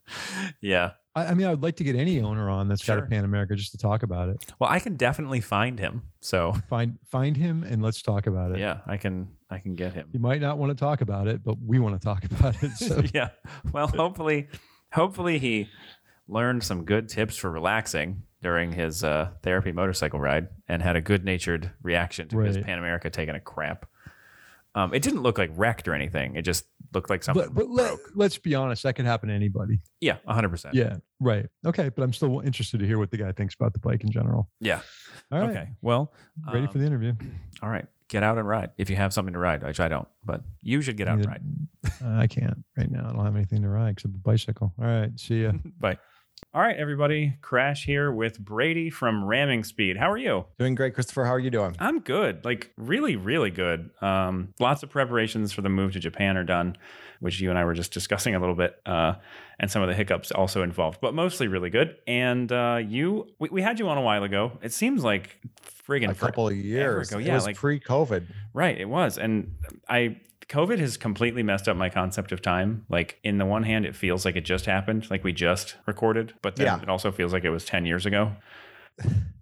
yeah. I, I mean, I would like to get any owner on that's got a Pan America just to talk about it. Well, I can definitely find him. So Find find him and let's talk about it. yeah, I can I can get him. You might not want to talk about it, but we want to talk about it. So yeah. Well, hopefully, hopefully he learned some good tips for relaxing during his uh, therapy motorcycle ride and had a good natured reaction to his Pan America taking a crap. Um, it didn't look like wrecked or anything. It just looked like something but but let, broke. let's be honest, that could happen to anybody. Yeah, hundred percent. Yeah. Right. Okay. But I'm still interested to hear what the guy thinks about the bike in general. Yeah. All right. Okay. Well, Ready um, for the interview. All right. Get out and ride if you have something to ride, which I don't. But you should get out and ride. Uh, I can't right now. I don't have anything to ride except a bicycle. All right. See ya. Bye. All right, everybody. Crash here with Brady from Ramming Speed. How are you? Doing great, Christopher. How are you doing? I'm good. Like really, really good. Um, lots of preparations for the move to Japan are done, which you and I were just discussing a little bit, uh, and some of the hiccups also involved, but mostly really good. And uh, you, we, we had you on a while ago. It seems like friggin' A couple of years. ago, Yeah, It was like- pre-COVID. Right, it was. And I COVID has completely messed up my concept of time. Like in the one hand it feels like it just happened, like we just recorded, but then Yeah. it also feels like it was 10 years ago.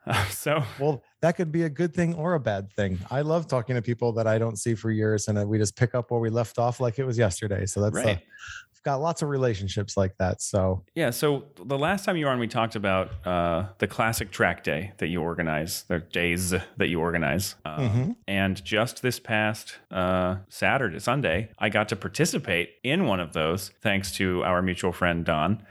Uh, so Well, that could be a good thing or a bad thing. I love talking to people that I don't see for years, and we just pick up where we left off like it was yesterday. So that's uh, right. Got lots of relationships like that. So Yeah, so the last time you were on we talked about uh, the classic track day that you organize, the days that you organize. Um, Mhm. And just this past uh, Saturday, Sunday, I got to participate in one of those thanks to our mutual friend Don.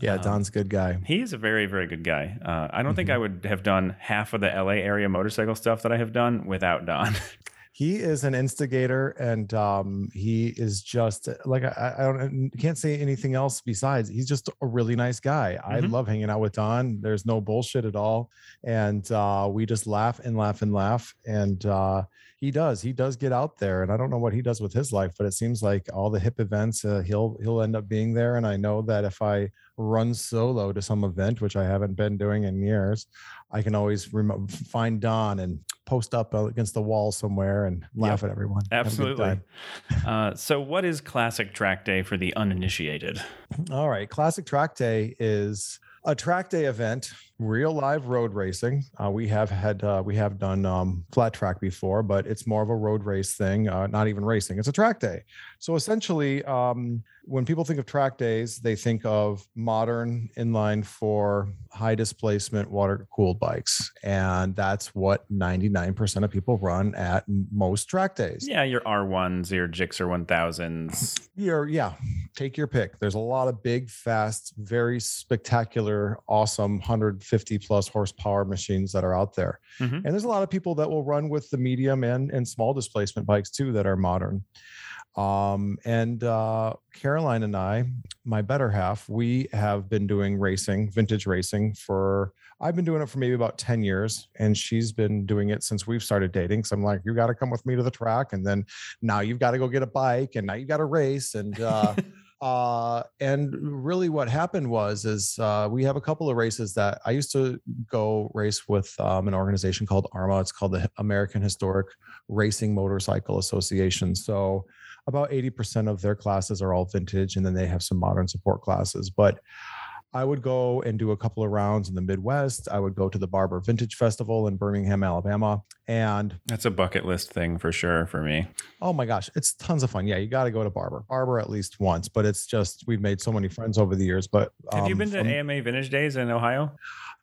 yeah, Um, Don's a good guy. He is a very, very good guy. Uh, I don't think Mm-hmm. I would have done half of the LA area motorcycle stuff that I have done without Don. He is an instigator, and um, he is just like I, I don't I can't say anything else besides he's just a really nice guy. I Mhm. love hanging out with Don. There's no bullshit at all, and uh, we just laugh and laugh and laugh. And uh, he does he does get out there, and I don't know what he does with his life, but it seems like all the hip events uh, he'll he'll end up being there. And I know that if I run solo to some event, which I haven't been doing in years, I can always find Don and post up against the wall somewhere and laugh at everyone. Have a good Absolutely. Uh, so, what is Classic Track Day for the uninitiated? All right. Classic Track Day is a track day event, real live road racing. Uh, we have had uh, we have done um, flat track before, but it's more of a road race thing. Uh, not even racing; it's a track day. So essentially, um, when people think of track days, they think of modern inline four high displacement water cooled bikes, and that's what ninety nine percent of people run at most track days. Yeah, your R1s, your Gixxer 1000s. Your yeah, take your pick. There's a lot of big, fast, very spectacular, awesome 150 plus horsepower machines that are out there. Mhm. And there's a lot of people that will run with the medium and and small displacement bikes too that are modern. Um, and uh, Caroline and I, my better half, we have been doing racing, vintage racing for. I've been doing it for maybe about 10 years, and she's been doing it since we've started dating. So I'm like, you got to come with me to the track, and then now you've got to go get a bike, and now you got to race, and uh, uh, and really what happened was is uh, we have a couple of races that I used to go race with um, an organization called AHRMA. It's called the American Historic Racing Motorcycle Association. So about 80% of their classes are all vintage, and then they have some modern support classes. But I would go and do a couple of rounds in the Midwest. I would go to the Barber Vintage Festival in Birmingham, Alabama. And That's a bucket list thing for sure for me. oh my gosh, it's tons of fun. Yeah, you got to go to Barber. Barber at least once, but it's just, we've made so many friends over the years. But Have you um, been to from- AMA Vintage Days in Ohio?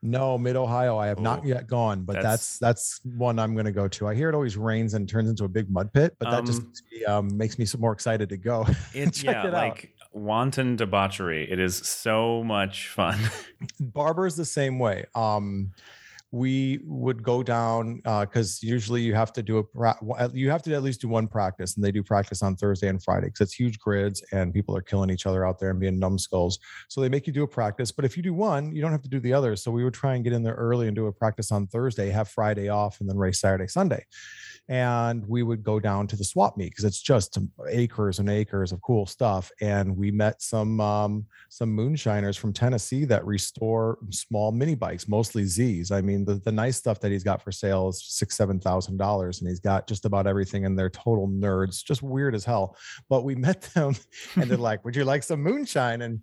No, Mid Ohio, I have not Oh, yet gone, but that's- that's that's one I'm going to go to. I hear it always rains and turns into a big mud pit, but that just Um, makes me, um, makes me some more excited to go. It's yeah, it out. like wanton debauchery. It is so much fun. Barber is the same way. Um, we would go down because uh, usually you have to do a pra- you have to at least do one practice, and they do practice on Thursday and Friday because it's huge grids and people are killing each other out there and being numbskulls. So they make you do a practice, but if you do one, you don't have to do the other. So we would try and get in there early and do a practice on Thursday, have Friday off, and then race Saturday, Sunday and we would go down to the swap meet because it's just acres and acres of cool stuff. And we met some um, some moonshiners from Tennessee that restore small mini bikes, mostly Z's. I mean, the, the nice stuff that he's got for sale is six seven thousand dollars, and he's got just about everything. And they're total nerds, just weird as hell. But we met them, and they're like, "Would you like some moonshine?" And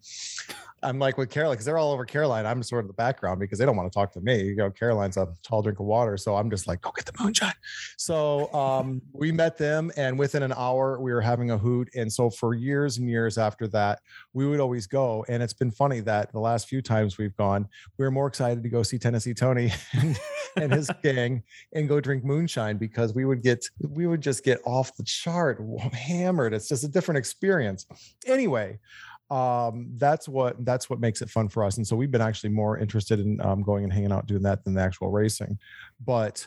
I'm like with Caroline because they're all over Caroline. I'm sort of the background because they don't want to talk to me. You know, Caroline's a tall drink of water, so I'm just like, go get the moonshine. So um, we met them, and within an hour, we were having a hoot. And so for years and years after that, we would always go. And it's been funny that the last few times we've gone, we are more excited to go see Tennessee Tony and, and his gang and go drink moonshine because we would get we would just get off the chart hammered. It's just a different experience. Anyway, um, that's what that's what makes it fun for us. And so we've been actually more interested in um, going and hanging out doing that than the actual racing. But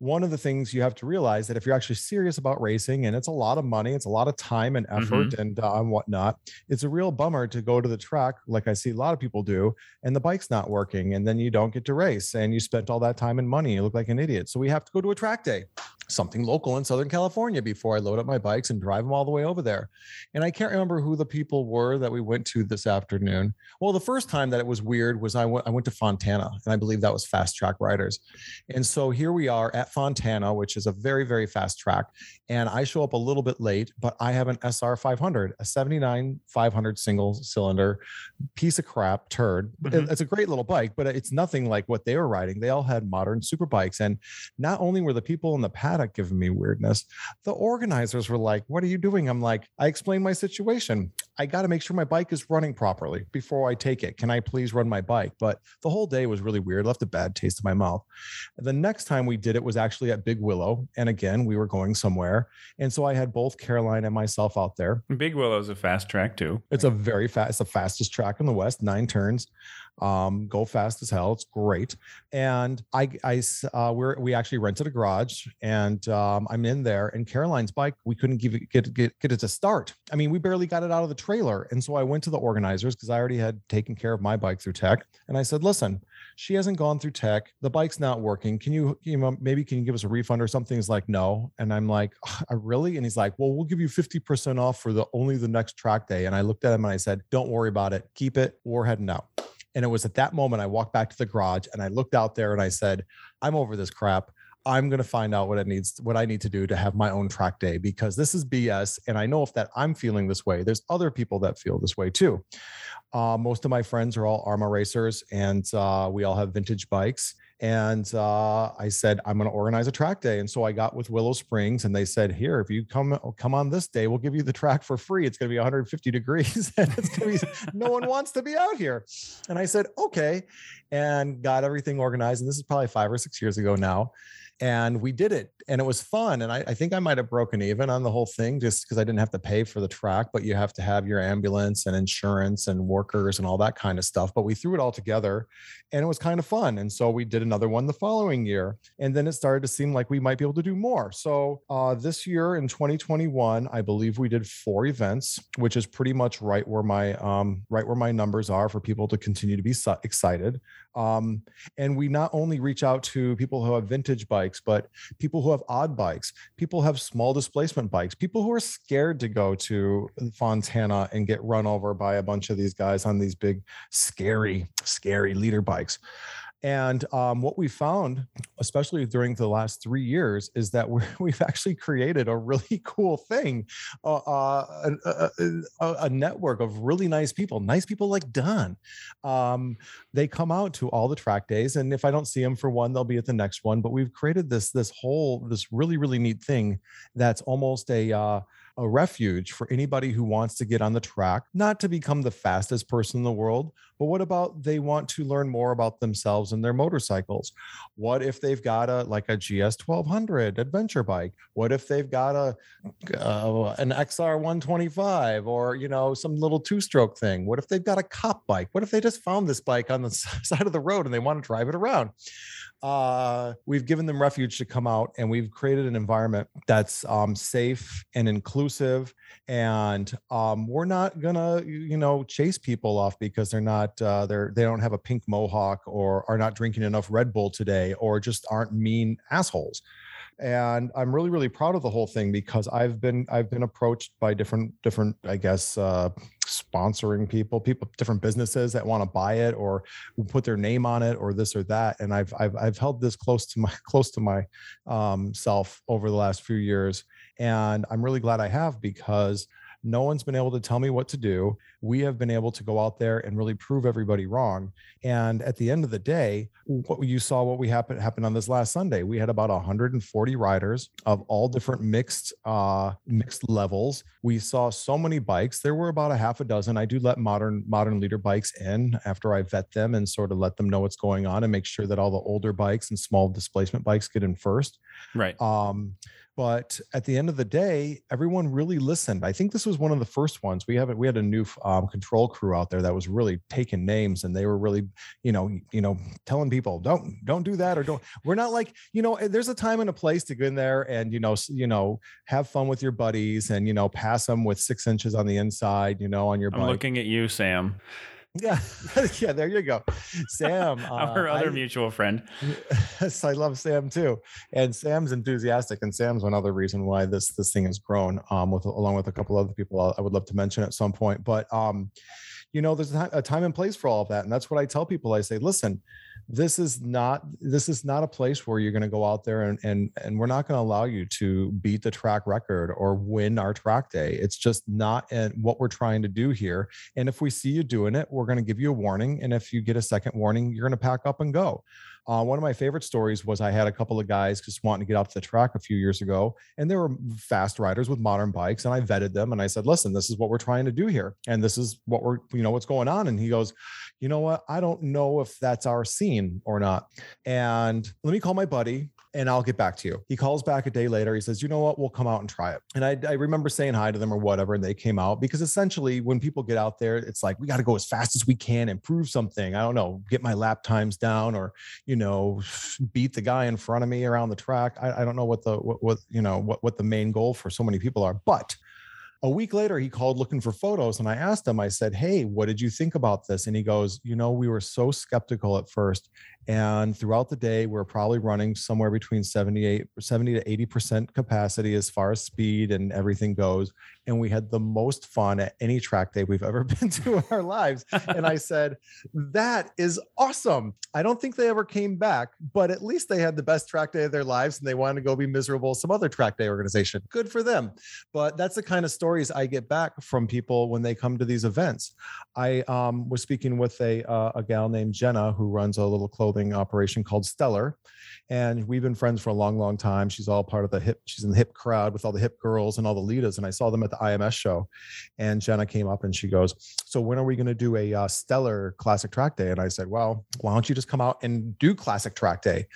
one of the things you have to realize that if you're actually serious about racing and it's a lot of money, it's a lot of time and effort mm-hmm. and uh, and whatnot, it's a real bummer to go to the track like I see a lot of people do, and the bike's not working, and then you don't get to race, and you spent all that time and money, you look like an idiot. So we have to go to a track day something local in Southern California before I load up my bikes and drive them all the way over there. And I can't remember who the people were that we went to this afternoon. Well, the first time that it was weird was I went I went to Fontana, and I believe that was Fast Track Riders. And so here we are at Fontana, which is a very very fast track, and I show up a little bit late, but I have an SR 500, a 79 500 single cylinder piece of crap turd. Mm-hmm. It's a great little bike, but it's nothing like what they were riding. They all had modern super bikes, and not only were the people in the paddock giving me weirdness. The organizers were like, What are you doing? I'm like, I explained my situation. I got to make sure my bike is running properly before I take it. Can I please run my bike? But the whole day was really weird, left a bad taste in my mouth. The next time we did it was actually at Big Willow. And again, we were going somewhere. And so I had both Caroline and myself out there. Big Willow's a fast track too. It's a very fast, it's the fastest track in the West, nine turns um, go fast as hell. It's great. And I, I, uh, we're, we actually rented a garage and um, I'm in there and Caroline's bike, we couldn't give it, get, get, get it to start. I mean, we barely got it out of the trailer. And so I went to the organizers because I already had taken care of my bike through tech. And I said, listen, she hasn't gone through tech. The bike's not working. Can you, you know, maybe can you give us a refund or something? He's like, no. And I'm like, "I really? And he's like, well, we'll give you 50% off for the only the next track day. And I looked at him and I said, don't worry about it. Keep it. We're heading out. And it was at that moment I walked back to the garage and I looked out there and I said, I'm over this crap. I'm going to find out what it needs, what I need to do to have my own track day because this is BS. And I know if that I'm feeling this way, there's other people that feel this way too. Uh, most of my friends are all AHRMA racers and uh, we all have vintage bikes. And uh, I said, I'm going to organize a track day. And so I got with Willow Springs and they said, here, if you come, come on this day, we'll give you the track for free. It's going to be 150 degrees and it's going to be, no one wants to be out here. And I said, okay. And got everything organized. And this is probably five or six years ago now and we did it and it was fun and I, I think i might have broken even on the whole thing just because i didn't have to pay for the track but you have to have your ambulance and insurance and workers and all that kind of stuff but we threw it all together and it was kind of fun and so we did another one the following year and then it started to seem like we might be able to do more so uh, this year in 2021 i believe we did four events which is pretty much right where my um, right where my numbers are for people to continue to be excited um, and we not only reach out to people who have vintage bikes, but people who have odd bikes, people have small displacement bikes, people who are scared to go to Fontana and get run over by a bunch of these guys on these big, scary, scary liter bikes. And um, what we found, especially during the last three years, is that we have actually created a really cool thing uh, uh, a, a, a, network of really nice people, nice people like Don. Um, they come out to all the track days. And if I don't see them for one, they'll be at the next one. But we've created this, this whole, this really, really neat thing that's almost a, uh, a refuge for anybody who wants to get on the track, not to become the fastest person in the world, but what about they want to learn more about themselves and their motorcycles? What if they've got a like a GS 1200 adventure bike? What if they've got a uh, an XR 125 or you know some little two-stroke thing? What if they've got a cop bike? What if they just found this bike on the side of the road and they want to drive it around? Uh, we've given them refuge to come out and we've created an environment that's um, safe and inclusive. And um, we're not gonna you know chase people off because they're not uh, they're they don't have a pink mohawk or are not drinking enough red bull today or just aren't mean assholes. And i'm really really proud of the whole thing because i've been i've been approached by different different i guess uh, sponsoring people people different businesses that want to buy it or put their name on it or this or that and i've i've, I've held this close to my close to my um, self over the last few years and i'm really glad i have because no one's been able to tell me what to do. We have been able to go out there and really prove everybody wrong. And at the end of the day, what you saw what we happened happened on this last Sunday. We had about 140 riders of all different mixed uh mixed levels. We saw so many bikes. There were about a half a dozen. I do let modern modern liter bikes in after I vet them and sort of let them know what's going on and make sure that all the older bikes and small displacement bikes get in first. Right. Um but at the end of the day everyone really listened. I think this was one of the first ones. We haven't we had a new um, control crew out there that was really taking names and they were really you know you know telling people don't don't do that or don't we're not like you know there's a time and a place to go in there and you know you know have fun with your buddies and you know pass them with six inches on the inside you know on your I'm bike. looking at you, Sam, yeah yeah there you go sam our uh, other I- mutual friend. Yes, I love Sam too, and Sam's enthusiastic, and Sam's one other reason why this this thing has grown. Um, with along with a couple other people, I- I would love to mention at some point. But um, you know, there's a a time and place for all of that, and that's what I tell people. I say, listen, this is not this is not a place where you're going to go out there and and and we're not going to allow you to beat the track record or win our track day. It's just not uh, what we're trying to do here. And if we see you doing it, we're going to give you a warning. And if you get a second warning, you're going to pack up and go. Uh, one of my favorite stories was I had a couple of guys just wanting to get out to the track a few years ago, and they were fast riders with modern bikes. And I vetted them and I said, listen, this is what we're trying to do here. And this is what we're, you know, what's going on. And he goes, you know what? I don't know if that's our scene or not. And let me call my buddy and I'll get back to you. He calls back a day later. He says, you know what? We'll come out and try it. And I, I remember saying hi to them or whatever. And they came out because essentially when people get out there, it's like, we got to go as fast as we can and prove something. I don't know, get my lap times down or, you know, beat the guy in front of me around the track. I, I don't know what the, what, what, you know, what, what the main goal for so many people are, but a week later he called looking for photos and i asked him i said hey what did you think about this? And he goes you know we were so skeptical at first and throughout the day we are probably running somewhere between 78 70 to 80 percent capacity as far as speed and everything goes and we had the most fun at any track day we've ever been to in our lives and i said that is awesome i don't think they ever came back but at least they had the best track day of their lives and they wanted to go be miserable some other track day organization good for them but that's the kind of stories I get back from people when they come to these events. I um, was speaking with a uh, a gal named Jenna who runs a little clothing operation called Stellar, and we've been friends for a long, long time. She's all part of the hip. She's in the hip crowd with all the hip girls and all the leaders. And I saw them at the IMS show, and Jenna came up and she goes, "So when are we going to do a uh, Stellar Classic Track Day?" And I said, "Well, why don't you just come out and do Classic Track Day?"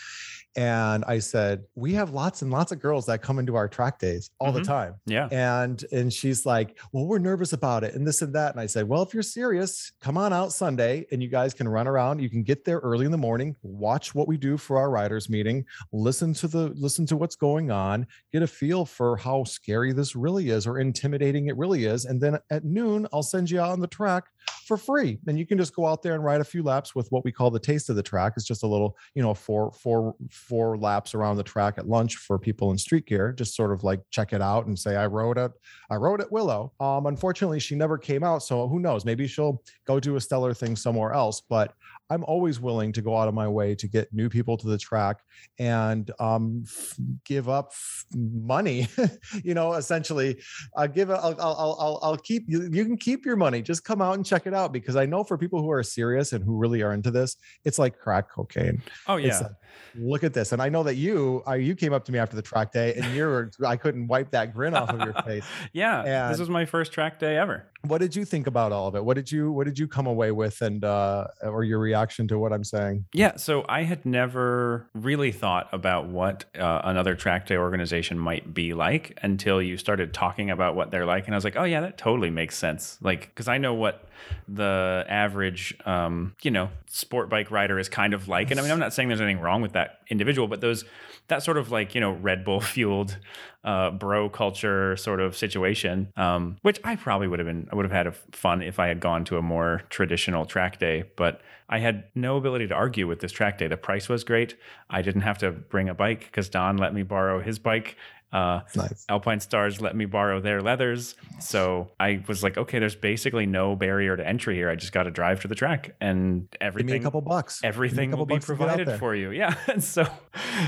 And I said, "We have lots and lots of girls that come into our track days all the Mhm. time." Yeah. and and she's like well we're nervous about it and this and that and i said well if you're serious come on out sunday and you guys can run around you can get there early in the morning watch what we do for our riders meeting listen to the listen to what's going on get a feel for how scary this really is or intimidating it really is and then at noon i'll send you out on the track for free. And you can just go out there and ride a few laps with what we call the taste of the track. It's just a little you know four four four laps around the track at lunch for people in street gear just sort of like check it out and say i rode it i rode at willow. Um unfortunately she never came out so who knows? Maybe she'll go do a stellar thing somewhere else. But i'm always willing to go out of my way to get new people to the track and um f- give up f- money you know essentially i'll give it I'll, I'll i'll i'll keep you you can keep your money just come out and check it out because i know for people who are serious and who really are into this it's like crack cocaine Oh yeah. like, look at this and i know that you I, you came up to me after the track day and you're i couldn't wipe that grin off of your face yeah. this was my first track day ever. what did you think about all of it what did you what did you come away with and uh or your reaction to what I'm saying. Yeah, so I had never really thought about what uh, another track day organization might be like until you started talking about what they're like, and I was like, oh yeah, that totally makes sense. Like, because I know what the average, um, you know, sport bike rider is kind of like, and I mean, I'm not saying there's anything wrong with that individual, but those that sort of like you know Red Bull fueled uh, bro culture sort of situation, um, which I probably would have been I would have had fun if I had gone to a more traditional track day, but I had no ability to argue with this track day. The price was great. I didn't have to bring a bike because Don let me borrow his bike. Uh, Nice. Alpinestars let me borrow their leathers. So I was like, okay, there's basically no barrier to entry here. I just got to drive to the track and everything. Give me a couple bucks. Give me a everything will couple be bucks out provided for you. Yeah. And so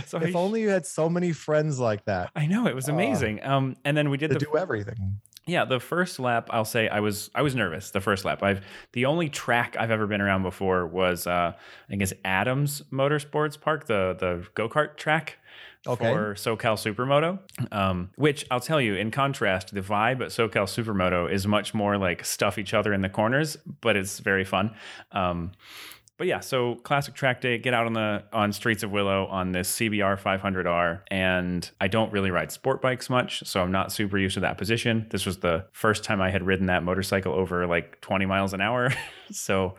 so If I, only you had so many friends like that I know it was Oh. amazing. um and then we did to the do everything. Yeah, the first lap, I'll say I was I was nervous. The first lap, I've the only track I've ever been around before was uh, I guess Adams Motorsports Park, the the go kart track Okay. for SoCal Supermoto. Um, which I'll tell you, in contrast, the vibe at SoCal Supermoto is much more like stuff each other in the corners, but it's very fun. Um, but yeah, so classic track day, get out on the on streets of Willow on this CBR 500R, and I don't really ride sport bikes much, so I'm not super used to that position. This was the first time I had ridden that motorcycle over like 20 miles an hour, so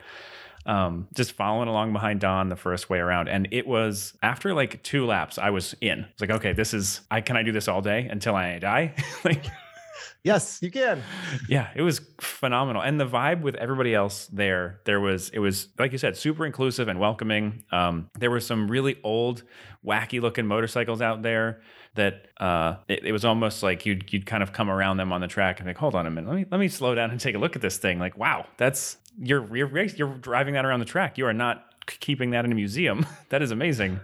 um, just following along behind Don the first way around, and it was after like two laps, I was in. It's like, okay, this is I can I do this all day until I die, like. Yes, you can. yeah it was phenomenal. And the vibe with everybody else there there was it was like you said super inclusive and welcoming. Um, there were some really old wacky looking motorcycles out there that uh, it, it was almost like you'd you'd kind of come around them on the track and think hold on a minute let me let me slow down and take a look at this thing. Like wow that's you're you're you're driving that around the track. You are not keeping that in a museum. That is amazing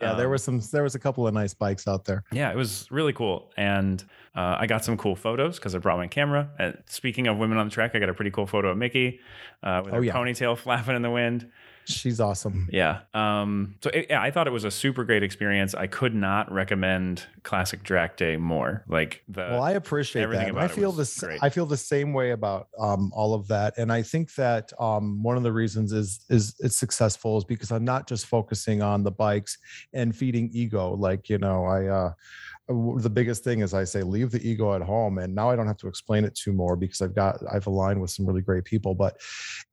Yeah, there Um, was some. There was a couple of nice bikes out there. yeah, it was really cool. And uh, I got some cool photos because I brought my camera. And speaking of women on the track, I got a pretty cool photo of Mickey uh, with Oh, her yeah. ponytail flapping in the wind. She's awesome. Yeah. Um, so it, yeah, I thought it was a super great experience. I could not recommend Classic Track Day more. Like the well, I appreciate everything that. I feel this. great. I feel the same way about um, all of that, and I think that um, one of the reasons is is it's successful is because I'm not just focusing on the bikes and feeding ego. Like you know, I. Uh, the biggest thing is I say leave the ego at home, and now I don't have to explain it to more because I've got I've aligned with some really great people. But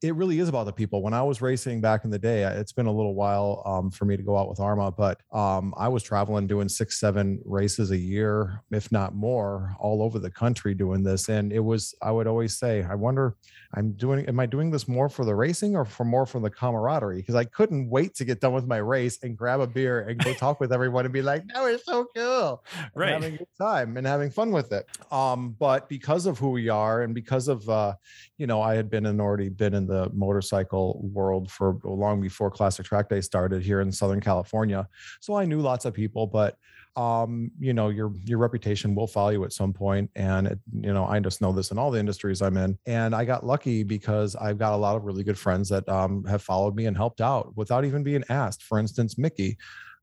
it really is about the people. When I was racing back in the day, it's been a little while um, for me to go out with AHRMA, but um, I was traveling doing six, seven races a year, if not more, all over the country doing this. And it was, I would always say, I wonder, I'm doing, am I doing this more for the racing or for more for the camaraderie? Because I couldn't wait to get done with my race and grab a beer and go talk with everyone and be like, that was so cool Right. having a good time and having fun with it. Um, but because of who we are and because of uh, you know, I had been and already been in the motorcycle world for long before Classic Track Day started here in Southern California. So I knew lots of people, but um, you know, your your reputation will follow you at some point. And it, you know, I just know this in all the industries I'm in. And I got lucky because I've got a lot of really good friends that um, have followed me and helped out without even being asked. For instance, Mickey,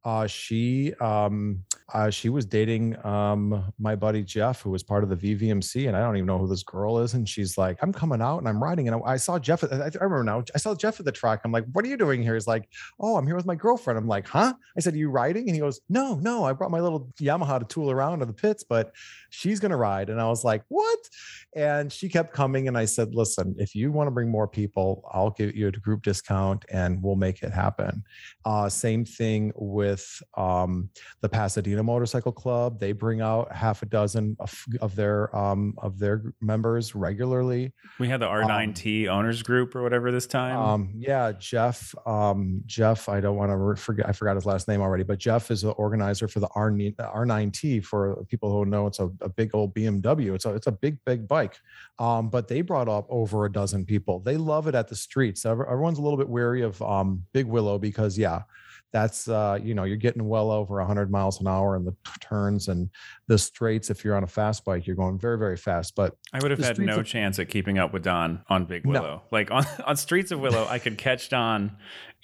uh, she um, uh, she was dating um, my buddy Jeff, who was part of the VVMC, and I don't even know who this girl is. And she's like, "I'm coming out and I'm riding." And I, I saw Jeff. I, I remember now. I saw Jeff at the track. I'm like, "What are you doing here?" He's like, "Oh, I'm here with my girlfriend." I'm like, "Huh?" I said, "You riding?" And he goes, "No, no. I brought my little Yamaha to tool around to the pits, but she's gonna ride." And I was like, "What?" And she kept coming, and I said, "Listen, if you want to bring more people, I'll give you a group discount, and we'll make it happen." Uh, same thing with um, the Pasadena Motorcycle Club. They bring out half a dozen of, of their um, of their members regularly. We had the R9T owners group or whatever this time. Um, yeah, Jeff. Um, Jeff. I don't want to forget. I forgot his last name already, but Jeff is the organizer for the R R9T. For people who know, it's a, a big old BMW. It's a it's a big big bike. Um, but they brought up over a dozen people. They love it at the streets. Everyone's a little bit wary of um, Big Willow because yeah, that's uh, you know you're getting well over 100 miles an hour in the turns and the straights. If you're on a fast bike, you're going very very fast. But I would have had no of- chance at keeping up with Don on Big No. Willow. Like on, on Streets of Willow, I could catch Don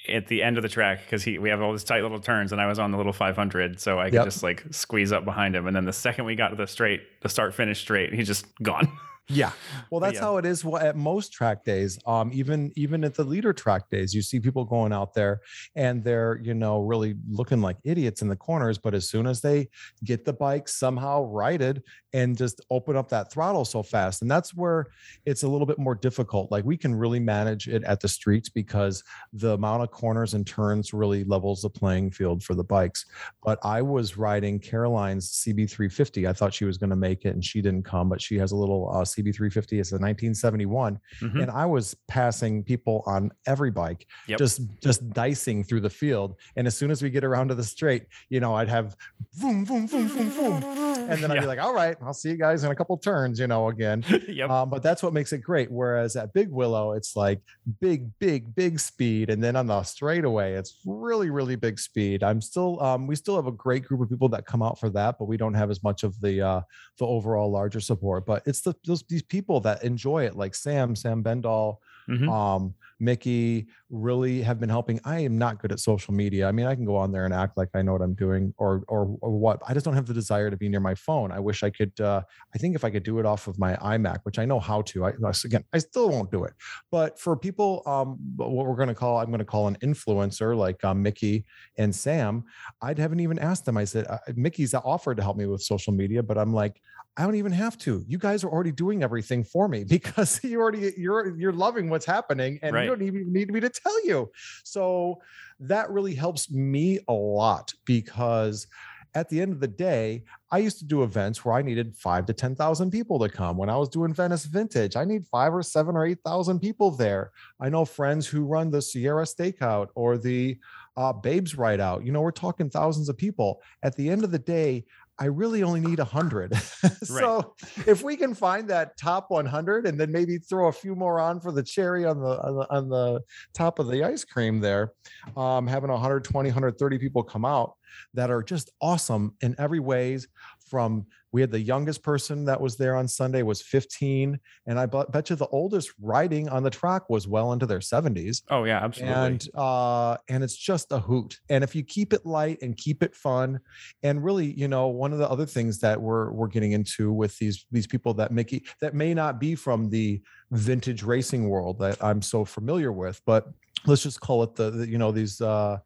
at the end of the track because he we have all these tight little turns and I was on the little 500 so I could Yep. just like squeeze up behind him and then the second we got to the straight the start finish straight he's just gone Yeah. Well, that's yeah. how it is at most track days. Um, even even at the liter track days, you see people going out there and they're, you know, really looking like idiots in the corners. But as soon as they get the bike somehow righted and just open up that throttle so fast, and that's where it's a little bit more difficult. Like we can really manage it at the streets because the amount of corners and turns really levels the playing field for the bikes. But I was riding Caroline's CB350. I thought she was going to make it, and she didn't come. But she has a little uh, CB350. It's a 1971, Mhm. and I was passing people on every bike, Yep. just just dicing through the field. And as soon as we get around to the straight, you know, I'd have boom, boom, boom, boom, boom, and then I'd Yeah. be like, "All right, I'll see you guys in a couple turns," you know, again. yep. Um, but that's what makes it great. Whereas at Big Willow, it's like big, big, big speed, and then on the straightaway, it's really, really big speed. I'm still, um, we still have a great group of people that come out for that, but we don't have as much of the uh, the overall larger support. But it's the those these people that enjoy it, like Sam, Sam Bendall, Mhm. um, Mickey, really have been helping. I am not good at social media. I mean, I can go on there and act like I know what I'm doing, or or or what. I just don't have the desire to be near my phone. I wish I could. Uh, I think if I could do it off of my iMac, which I know how to, I again, I still won't do it. But for people, um, what we're going to call, I'm going to call an influencer like um, Mickey and Sam. I haven't even asked them. I said, uh, Mickey's offered to help me with social media, but I'm like, I don't even have to. You guys are already doing everything for me because you already you're you're loving what's happening, and Right. you don't even need me to tell you. So that really helps me a lot because at the end of the day, I used to do events where I needed five to 10,000 people to come. When I was doing Venice Vintage, I need five or seven or 8,000 people there. I know friends who run the Sierra Stakeout or the uh, Babes Ride Out. You know, we're talking thousands of people. At the end of the day, I really only need 100. so if we can find that top 100 and then maybe throw a few more on for the cherry on the on the, on the top of the ice cream there, um, having 120, 130 people come out that are just awesome in every ways from we had the youngest person that was there on sunday was 15 and i bet, you the oldest riding on the track was well into their 70s Oh yeah, absolutely. and uh and it's just a hoot and if you keep it light and keep it fun and really you know one of the other things that we're we're getting into with these these people that mickey that may not be from the vintage racing world that i'm so familiar with but let's just call it the, the you know these uh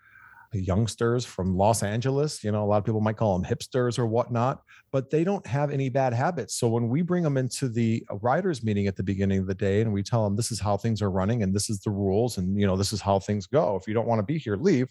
youngsters from Los Angeles. You know, a lot of people might call them hipsters or whatnot, but they don't have any bad habits. So when we bring them into the uh, riders meeting at the beginning of the day and we tell them this is how things are running and this is the rules and you know this is how things go. If you don't want to be here, leave.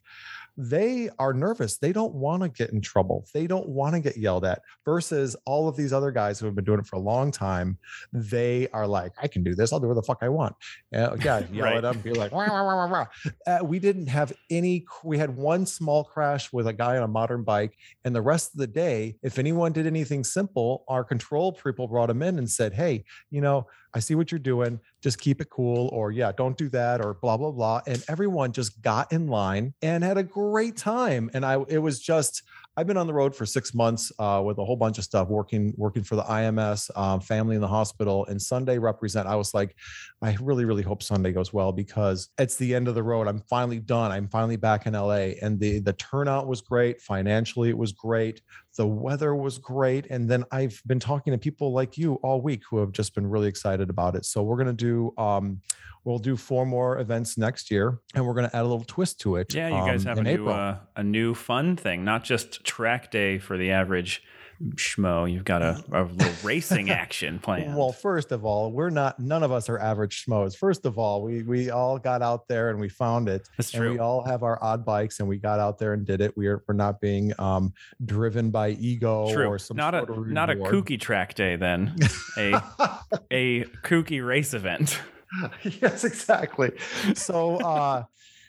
They are nervous. They don't want to get in trouble. They don't want to get yelled at. Versus all of these other guys who have been doing it for a long time, they are like, I can do this. I'll do what the fuck I want. Uh, yeah, yell Right. at them, be like, "Wah, wah, wah, wah, wah." Uh, we didn't have any. We had one small crash with a guy on a modern bike, and the rest of the day, if anyone did anything simple, our control people brought him in and said, "Hey, you know, I see what you're doing. Just keep it cool, or yeah, don't do that, or blah blah blah." And everyone just got in line and had a great time. And I, it was just. I've been on the road for six months uh, with a whole bunch of stuff, working working for the IMS, um, family in the hospital, and Sunday represent. I was like, I really, really hope Sunday goes well because it's the end of the road. I'm finally done. I'm finally back in LA, and the the turnout was great. Financially, it was great. The weather was great, and then I've been talking to people like you all week who have just been really excited about it. So we're gonna do. Um, We'll do four more events next year, and we're going to add a little twist to it. yeah, you guys um, have a new uh, a new fun thing, not just track day for the average schmo. You've got a, a little racing action planned. Well, first of all, we're not. None of us are average schmoes. First of all, we we all got out there and we found it, That's and we all have our odd bikes, and we got out there and did it. We are we're not being um, driven by ego True. or some Not a not a kooky track day then. a a kooky race event. yes, exactly. So, uh,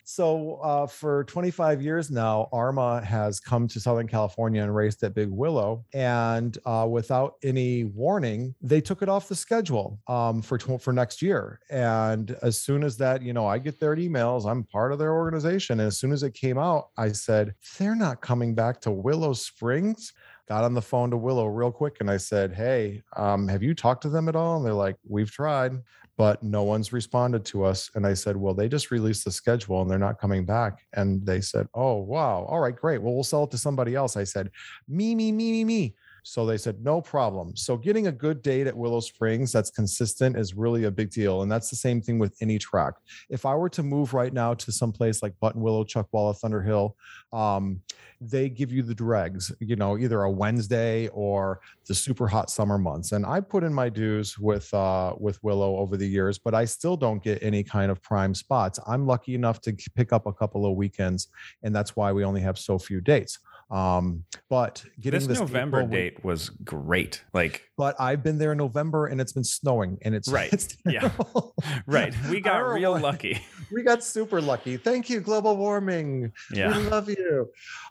so uh, for 25 years now, AHRMA has come to Southern California and raced at Big Willow, and uh, without any warning, they took it off the schedule um, for tw- for next year. And as soon as that, you know, I get their emails. I'm part of their organization, and as soon as it came out, I said they're not coming back to Willow Springs got on the phone to Willow real quick and I said, Hey, um, have you talked to them at all? And they're like, We've tried, but no one's responded to us. And I said, Well, they just released the schedule and they're not coming back. And they said, Oh, wow. All right, great. Well, we'll sell it to somebody else. I said, Me, me, me, me, me. So they said, no problem. So getting a good date at Willow Springs that's consistent is really a big deal. And that's the same thing with any track. If I were to move right now to some place like Buttonwillow, Chuckwalla, Thunderhill, um, they give you the dregs, you know, either a Wednesday or the super hot summer months. And I put in my dues with uh, with Willow over the years, but I still don't get any kind of prime spots. I'm lucky enough to pick up a couple of weekends, and that's why we only have so few dates. Um, but getting this, this November April week- date was great. Like, but I've been there in November and it's been snowing and it's Right. It's Yeah. right. We got real lucky. we got super lucky. Thank you, global warming. Yeah. We love you.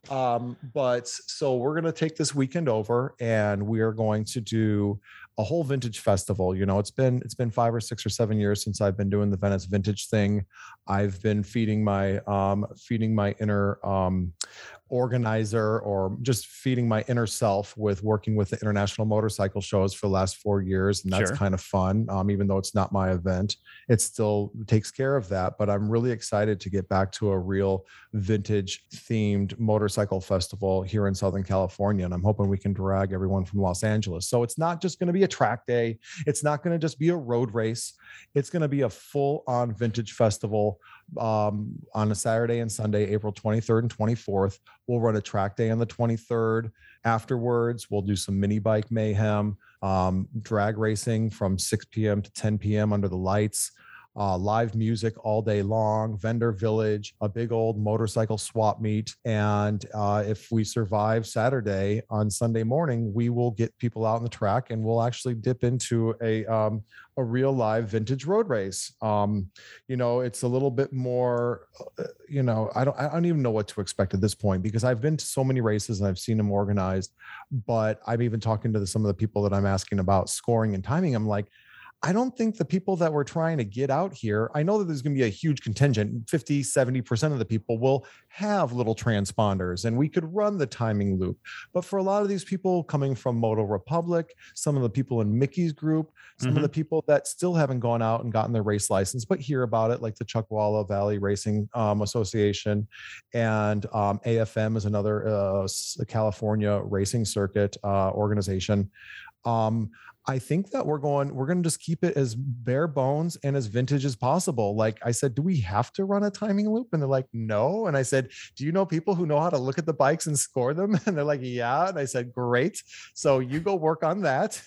Um, but so we're gonna take this weekend over and we are going to do a whole vintage festival. You know, it's been it's been five or six or seven years since I've been doing the Venice vintage thing. I've been feeding my um feeding my inner um organizer or just feeding my inner self with working with the international motorcycle shows for the last four years. And that's Sure. kind of fun. Um, even though it's not my event, it still takes care of that. But I'm really excited to get back to a real vintage themed motorcycle festival here in Southern California. And I'm hoping we can drag everyone from Los Angeles. So it's not just going to be a track day, it's not going to just be a road race. It's going to be a full on vintage festival um, on a Saturday and Sunday, April 23rd and 24th. We'll run a track day on the 23rd. Afterwards, we'll do some mini bike mayhem, um, drag racing from 6 p.m. to 10 p.m. under the lights uh, live music all day long, vendor village, a big old motorcycle swap meet. And uh, if we survive Saturday on Sunday morning, we will get people out on the track and we'll actually dip into a um, a real live vintage road race. Um, you know, it's a little bit more, uh, you know, I don't I don't even know what to expect at this point because I've been to so many races and I've seen them organized. But I'm even talking to the, some of the people that I'm asking about scoring and timing. I'm like, I don't think the people that we're trying to get out here, I know that there's going to be a huge contingent, 50, 70% of the people will have little transponders and we could run the timing loop. But for a lot of these people coming from Moto Republic, some of the people in Mickey's group, some Mhm. of the people that still haven't gone out and gotten their race license, but hear about it, like the Chuckwalla Valley Racing um, Association and um, AFM is another uh, California racing circuit uh, organization. Um, I think that we're going, we're going to just keep it as bare bones and as vintage as possible. Like I said, do we have to run a timing loop? And they're like, no. And I said, do you know people who know how to look at the bikes and score them? And they're like, yeah. And I said, great. So you go work on that.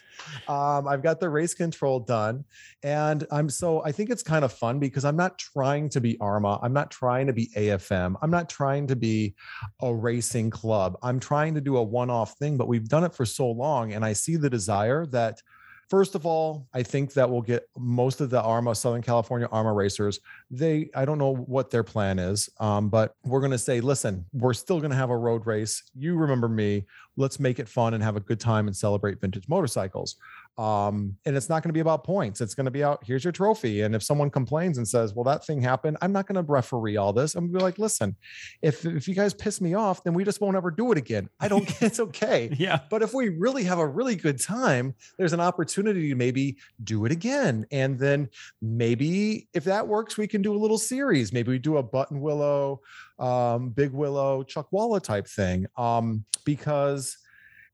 Um, I've got the race control done. And I'm so, I think it's kind of fun because I'm not trying to be AHRMA. I'm not trying to be AFM. I'm not trying to be a racing club. I'm trying to do a one off thing, but we've done it for so long. And I see the desire that First of all, I think that we'll get most of the AHRMA, Southern California AHRMA racers. They, I don't know what their plan is, um, but we're going to say, listen, we're still going to have a road race. You remember me. Let's make it fun and have a good time and celebrate vintage motorcycles. Um, and it's not going to be about points. It's going to be out, here's your trophy. And if someone complains and says, well, that thing happened, I'm not going to referee all this. I'm going to be like, listen, if, if you guys piss me off, then we just won't ever do it again. I don't, it's okay. Yeah. But if we really have a really good time, there's an opportunity to maybe do it again. And then maybe if that works, we can do a little series. Maybe we do a Buttonwillow, um, big willow, Chuckwalla type thing. Um, because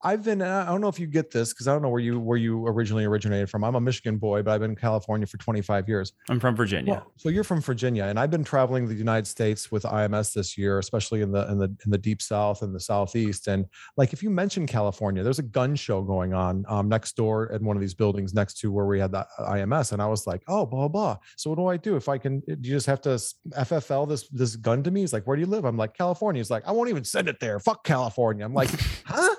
I've been, I don't know if you get this because I don't know where you where you originally originated from. I'm a Michigan boy, but I've been in California for 25 years. I'm from Virginia. Well, so you're from Virginia, and I've been traveling the United States with IMS this year, especially in the in the in the deep south and the southeast. And like, if you mention California, there's a gun show going on um, next door at one of these buildings next to where we had the IMS, and I was like, oh, blah blah. So what do I do if I can? Do you just have to FFL this this gun to me? He's like, where do you live? I'm like, California. He's like, I won't even send it there. Fuck California. I'm like, huh?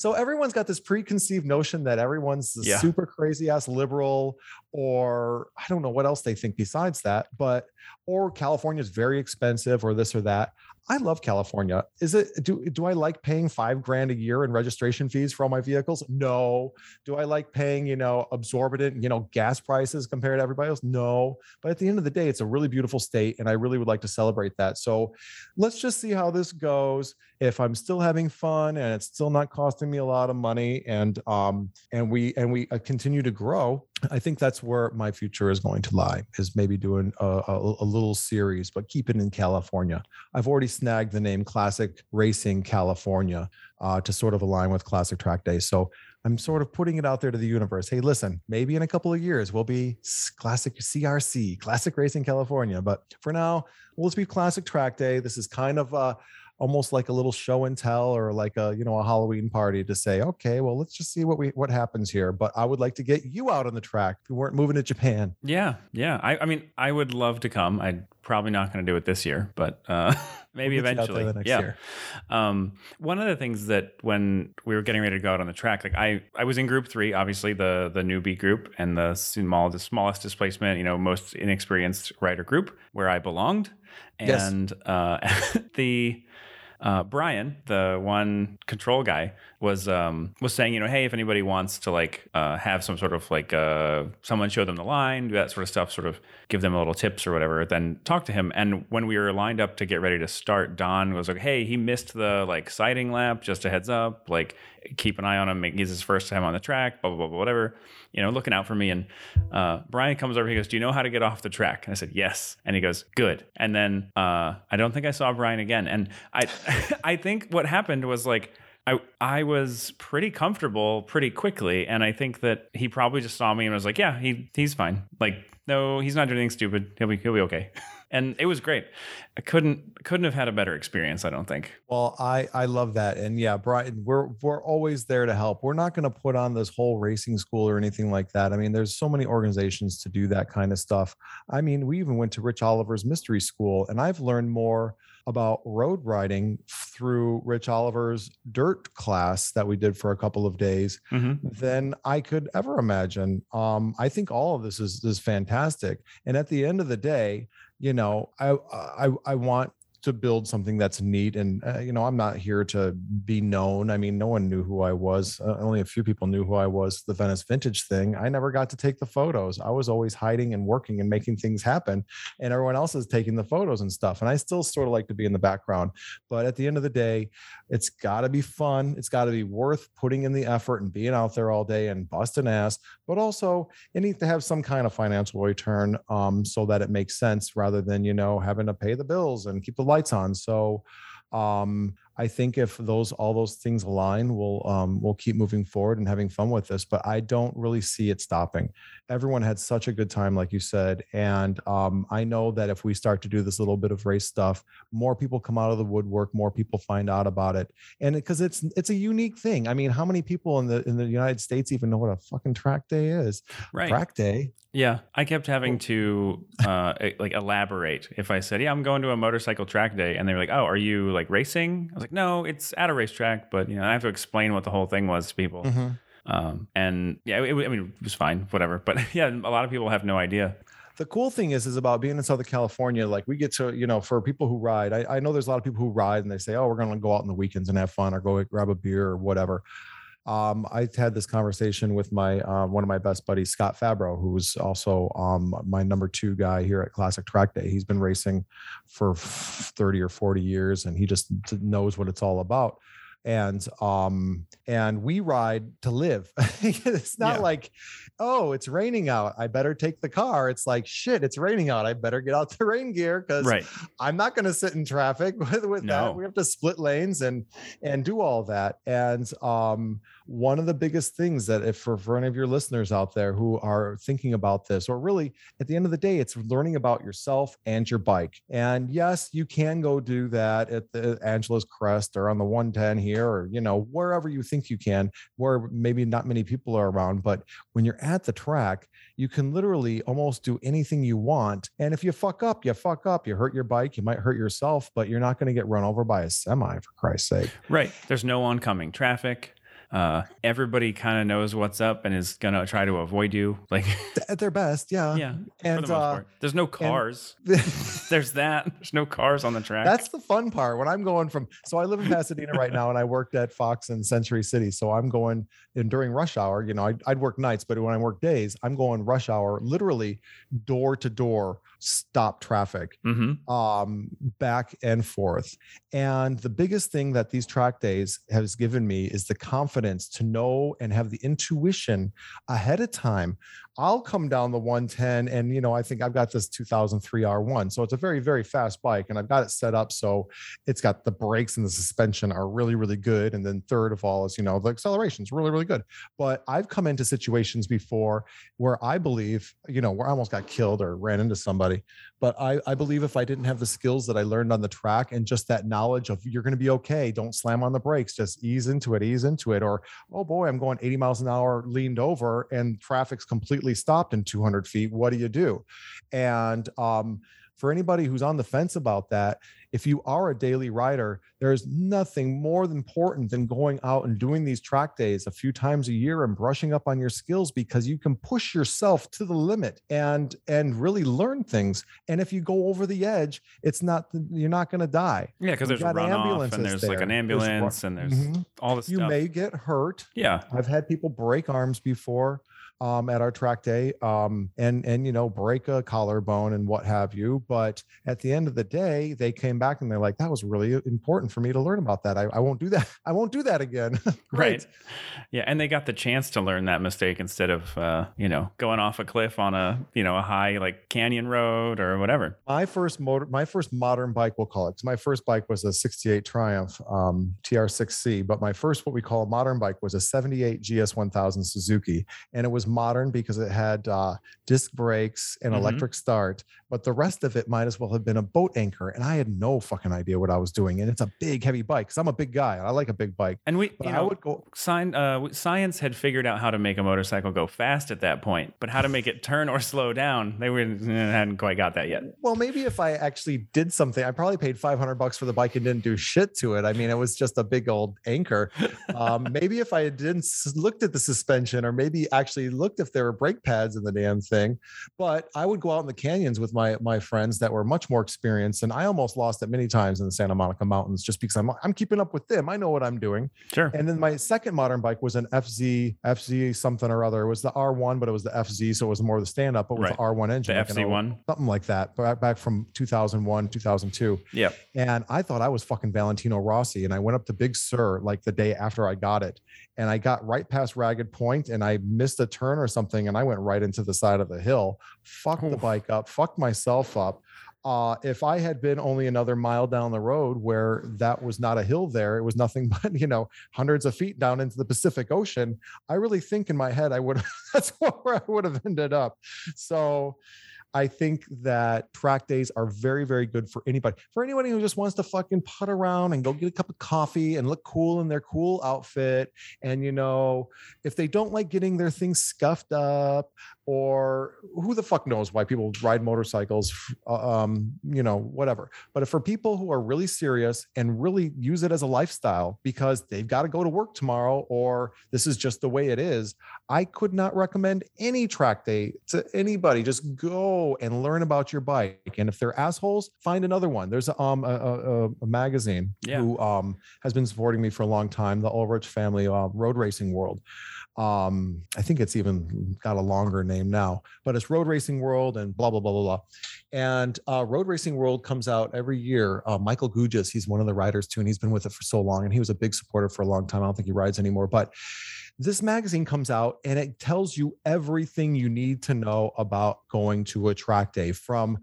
So everyone's got this preconceived notion that everyone's Yeah. super crazy ass liberal, or I don't know what else they think besides that, but or California is very expensive, or this or that. I love California. Is it do do I like paying five grand a year in registration fees for all my vehicles? No. Do I like paying, you know, absorbent, you know, gas prices compared to everybody else? No. But at the end of the day, it's a really beautiful state, and I really would like to celebrate that. So let's just see how this goes. If I'm still having fun and it's still not costing me a lot of money, and um and we and we uh, continue to grow, I think that's where my future is going to lie is maybe doing a, a, a, little series, but keep it in California. I've already snagged the name Classic Racing California uh, to sort of align with Classic Track Day. So I'm sort of putting it out there to the universe. Hey, listen, maybe in a couple of years we'll be Classic CRC, Classic Racing California. But for now, we'll just be Classic Track Day. This is kind of uh, almost like a little show and tell or like a you know a halloween party to say okay well let's just see what we what happens here. But i would like to get you out on the track if we weren't moving to japan. Yeah yeah. I, I mean i would love to come. I'm probably not going to do it this year but uh maybe we'll eventually. yeah. year. um one of the things that when we were getting ready to go out on the track like i i was in group three obviously the the newbie group and the small the smallest displacement you know most inexperienced rider group where i belonged. And yes. uh the uh, Brian, the one control guy, was um, was saying, you know, hey, if anybody wants to like uh, have some sort of like uh, someone show them the line, do that sort of stuff, sort of give them a little tips or whatever, then talk to him. And when we were lined up to get ready to start, Don was like, hey, he missed the like sighting lap, just a heads up, like keep an eye on him. He's his first time on the track, blah blah blah, whatever you know, looking out for me. And uh, Brian comes over. He goes, "Do you know how to get off the track?" And I said, "Yes." And he goes, "Good." And then uh, I don't think I saw Brian again. And I, I think what happened was like. I I was pretty comfortable pretty quickly, and I think that he probably just saw me and was like, "Yeah, he he's fine. Like, no, he's not doing anything stupid. He'll be he'll be okay." and it was great. I couldn't couldn't have had a better experience. I don't think. Well, I I love that, and yeah, Brian, we're we're always there to help. We're not going to put on this whole racing school or anything like that. I mean, there's so many organizations to do that kind of stuff. I mean, we even went to Rich Oliver's mystery school, and I've learned more about road riding through Rich Oliver's dirt class that we did for a couple of days mm-hmm. than I could ever imagine. Um, I think all of this is is fantastic, and at the end of the day, you know, I I I want to build something that's neat and uh, you know i'm not here to be known. I mean no one knew who i was uh, only a few people knew who i was the venice vintage thing. I never got to take the photos. I was always hiding and working and making things happen and everyone else is taking the photos and stuff and i still sort of like to be in the background. But at the end of the day it's got to be fun. It's got to be worth putting in the effort and being out there all day and busting ass but also it needs to have some kind of financial return um, so that it makes sense rather than you know having to pay the bills and keep the lights on. So um, I think if those all those things align, we'll um, we'll keep moving forward and having fun with this. But I don't really see it stopping. Everyone had such a good time, like you said, and um, I know that if we start to do this little bit of race stuff, more people come out of the woodwork, more people find out about it, and because it, it's it's a unique thing. I mean, how many people in the in the United States even know what a fucking track day is? Right, track day. Yeah, I kept having to uh, like elaborate. If I said, "Yeah, I'm going to a motorcycle track day," and they were like, "Oh, are you like racing?" I was like, "No, it's at a racetrack," but you know, I have to explain what the whole thing was to people. Mm-hmm. Um, and yeah, it, I mean, it was fine, whatever. But yeah, a lot of people have no idea. The cool thing is, is about being in Southern California. Like we get to, you know, for people who ride, I, I know there's a lot of people who ride and they say, "Oh, we're going to go out on the weekends and have fun, or go grab a beer or whatever." Um, I had this conversation with my uh, one of my best buddies, Scott Fabro, who's also um, my number two guy here at Classic Track Day. He's been racing for 30 or 40 years, and he just knows what it's all about and um and we ride to live it's not yeah. like oh it's raining out i better take the car it's like shit it's raining out i better get out the rain gear because right. i'm not going to sit in traffic with, with no. that we have to split lanes and and do all that and um one of the biggest things that if for, for any of your listeners out there who are thinking about this or really at the end of the day it's learning about yourself and your bike. And yes you can go do that at the angeles crest or on the 110 here or you know wherever you think you can where maybe not many people are around but when you're at the track you can literally almost do anything you want. And if you fuck up you fuck up. You hurt your bike you might hurt yourself but you're not going to get run over by a semi for christ's sake. Right. There's no oncoming traffic uh, everybody kind of knows what's up and is gonna try to avoid you, like at their best. Yeah, yeah. And the uh, there's no cars. there's that. There's no cars on the track. That's the fun part. When I'm going from, so I live in Pasadena right now, and I worked at Fox and Century City. So I'm going and during rush hour. You know, I'd, I'd work nights, but when I work days, I'm going rush hour, literally door to door stop traffic mm-hmm. um, back and forth. And the biggest thing that these track days has given me is the confidence to know and have the intuition ahead of time I'll come down the 110 and you know, I think I've got this 2003 R1. So it's a very, very fast bike and I've got it set up so it's got the brakes and the suspension are really, really good. And then third of all is, you know, the acceleration is really, really good. But I've come into situations before where I believe, you know, where I almost got killed or ran into somebody. But I, I believe if I didn't have the skills that I learned on the track and just that knowledge of you're going to be okay, don't slam on the brakes, just ease into it, ease into it. Or, oh boy, I'm going 80 miles an hour leaned over and traffic's completely stopped in 200 feet. What do you do? And um, for anybody who's on the fence about that, if you are a daily rider, there's nothing more important than going out and doing these track days a few times a year and brushing up on your skills because you can push yourself to the limit and and really learn things. And if you go over the edge, it's not you're not going to die. Yeah, because there's runoff and there's there. like an ambulance there's, and there's mm-hmm. all this. Stuff. You stuff. may get hurt. Yeah, I've had people break arms before um, at our track day um, and and you know break a collarbone and what have you but at the end of the day they came back and they're like that was really important for me to learn about that. I, I won't do that. I won't do that again. Right. Yeah and they got the chance to learn that mistake instead of uh, you know going off a cliff on a you know a high like canyon road or whatever. My first motor my first modern bike we'll call it my first bike was a 68 triumph um, tr6c but my first what we call a modern bike was a 78 gs 1000 suzuki and it was modern because it had uh, disc brakes and mm-hmm. electric start, but the rest of it might as well have been a boat anchor. And I had no fucking idea what I was doing. And it's a big, heavy bike because I'm a big guy. I like a big bike. And we, you know, I would go. Sign, uh, science had figured out how to make a motorcycle go fast at that point, but how to make it turn or slow down, they were, hadn't quite got that yet. Well, maybe if I actually did something, I probably paid 500 bucks for the bike and didn't do shit to it. I mean, it was just a big old anchor. Um, maybe if I didn't looked at the suspension or maybe actually looked if there were brake pads in the damn thing. But I would go out in the canyons with my my friends that were much more experienced, and I almost lost it many times in the Santa Monica Mountains just because I'm I'm keeping up with them. I know what I'm doing. Sure. And then my second modern bike was an FZ FZ something or other. It was the R1, but it was the FZ, so it was more of the stand up, but with right. the R1 engine, the like FZ1, something like that. Back back from 2001, 2002. Yeah. And I thought I was fucking Valentino Rossi, and I went up to Big Sur like the day after I got it, and I got right past Ragged Point, and I missed a turn or something, and I went right into the side of the hill, fucked Oof. the bike up, fucked myself up. Uh, if I had been only another mile down the road where that was not a hill there, it was nothing but, you know, hundreds of feet down into the Pacific Ocean. I really think in my head, I would, that's where I would have ended up. So, I think that track days are very, very good for anybody. For anybody who just wants to fucking put around and go get a cup of coffee and look cool in their cool outfit. And, you know, if they don't like getting their things scuffed up or who the fuck knows why people ride motorcycles, uh, um, you know, whatever. But for people who are really serious and really use it as a lifestyle because they've got to go to work tomorrow or this is just the way it is, I could not recommend any track day to anybody. Just go and learn about your bike. And if they're assholes, find another one. There's a, um, a, a, a magazine yeah. who um, has been supporting me for a long time, the Ulrich family uh, road racing world. Um, I think it's even got a longer name now, but it's Road Racing World and blah blah blah blah blah. And uh, Road Racing World comes out every year. Uh, Michael Gougis, he's one of the riders too, and he's been with it for so long, and he was a big supporter for a long time. I don't think he rides anymore, but this magazine comes out and it tells you everything you need to know about going to a track day from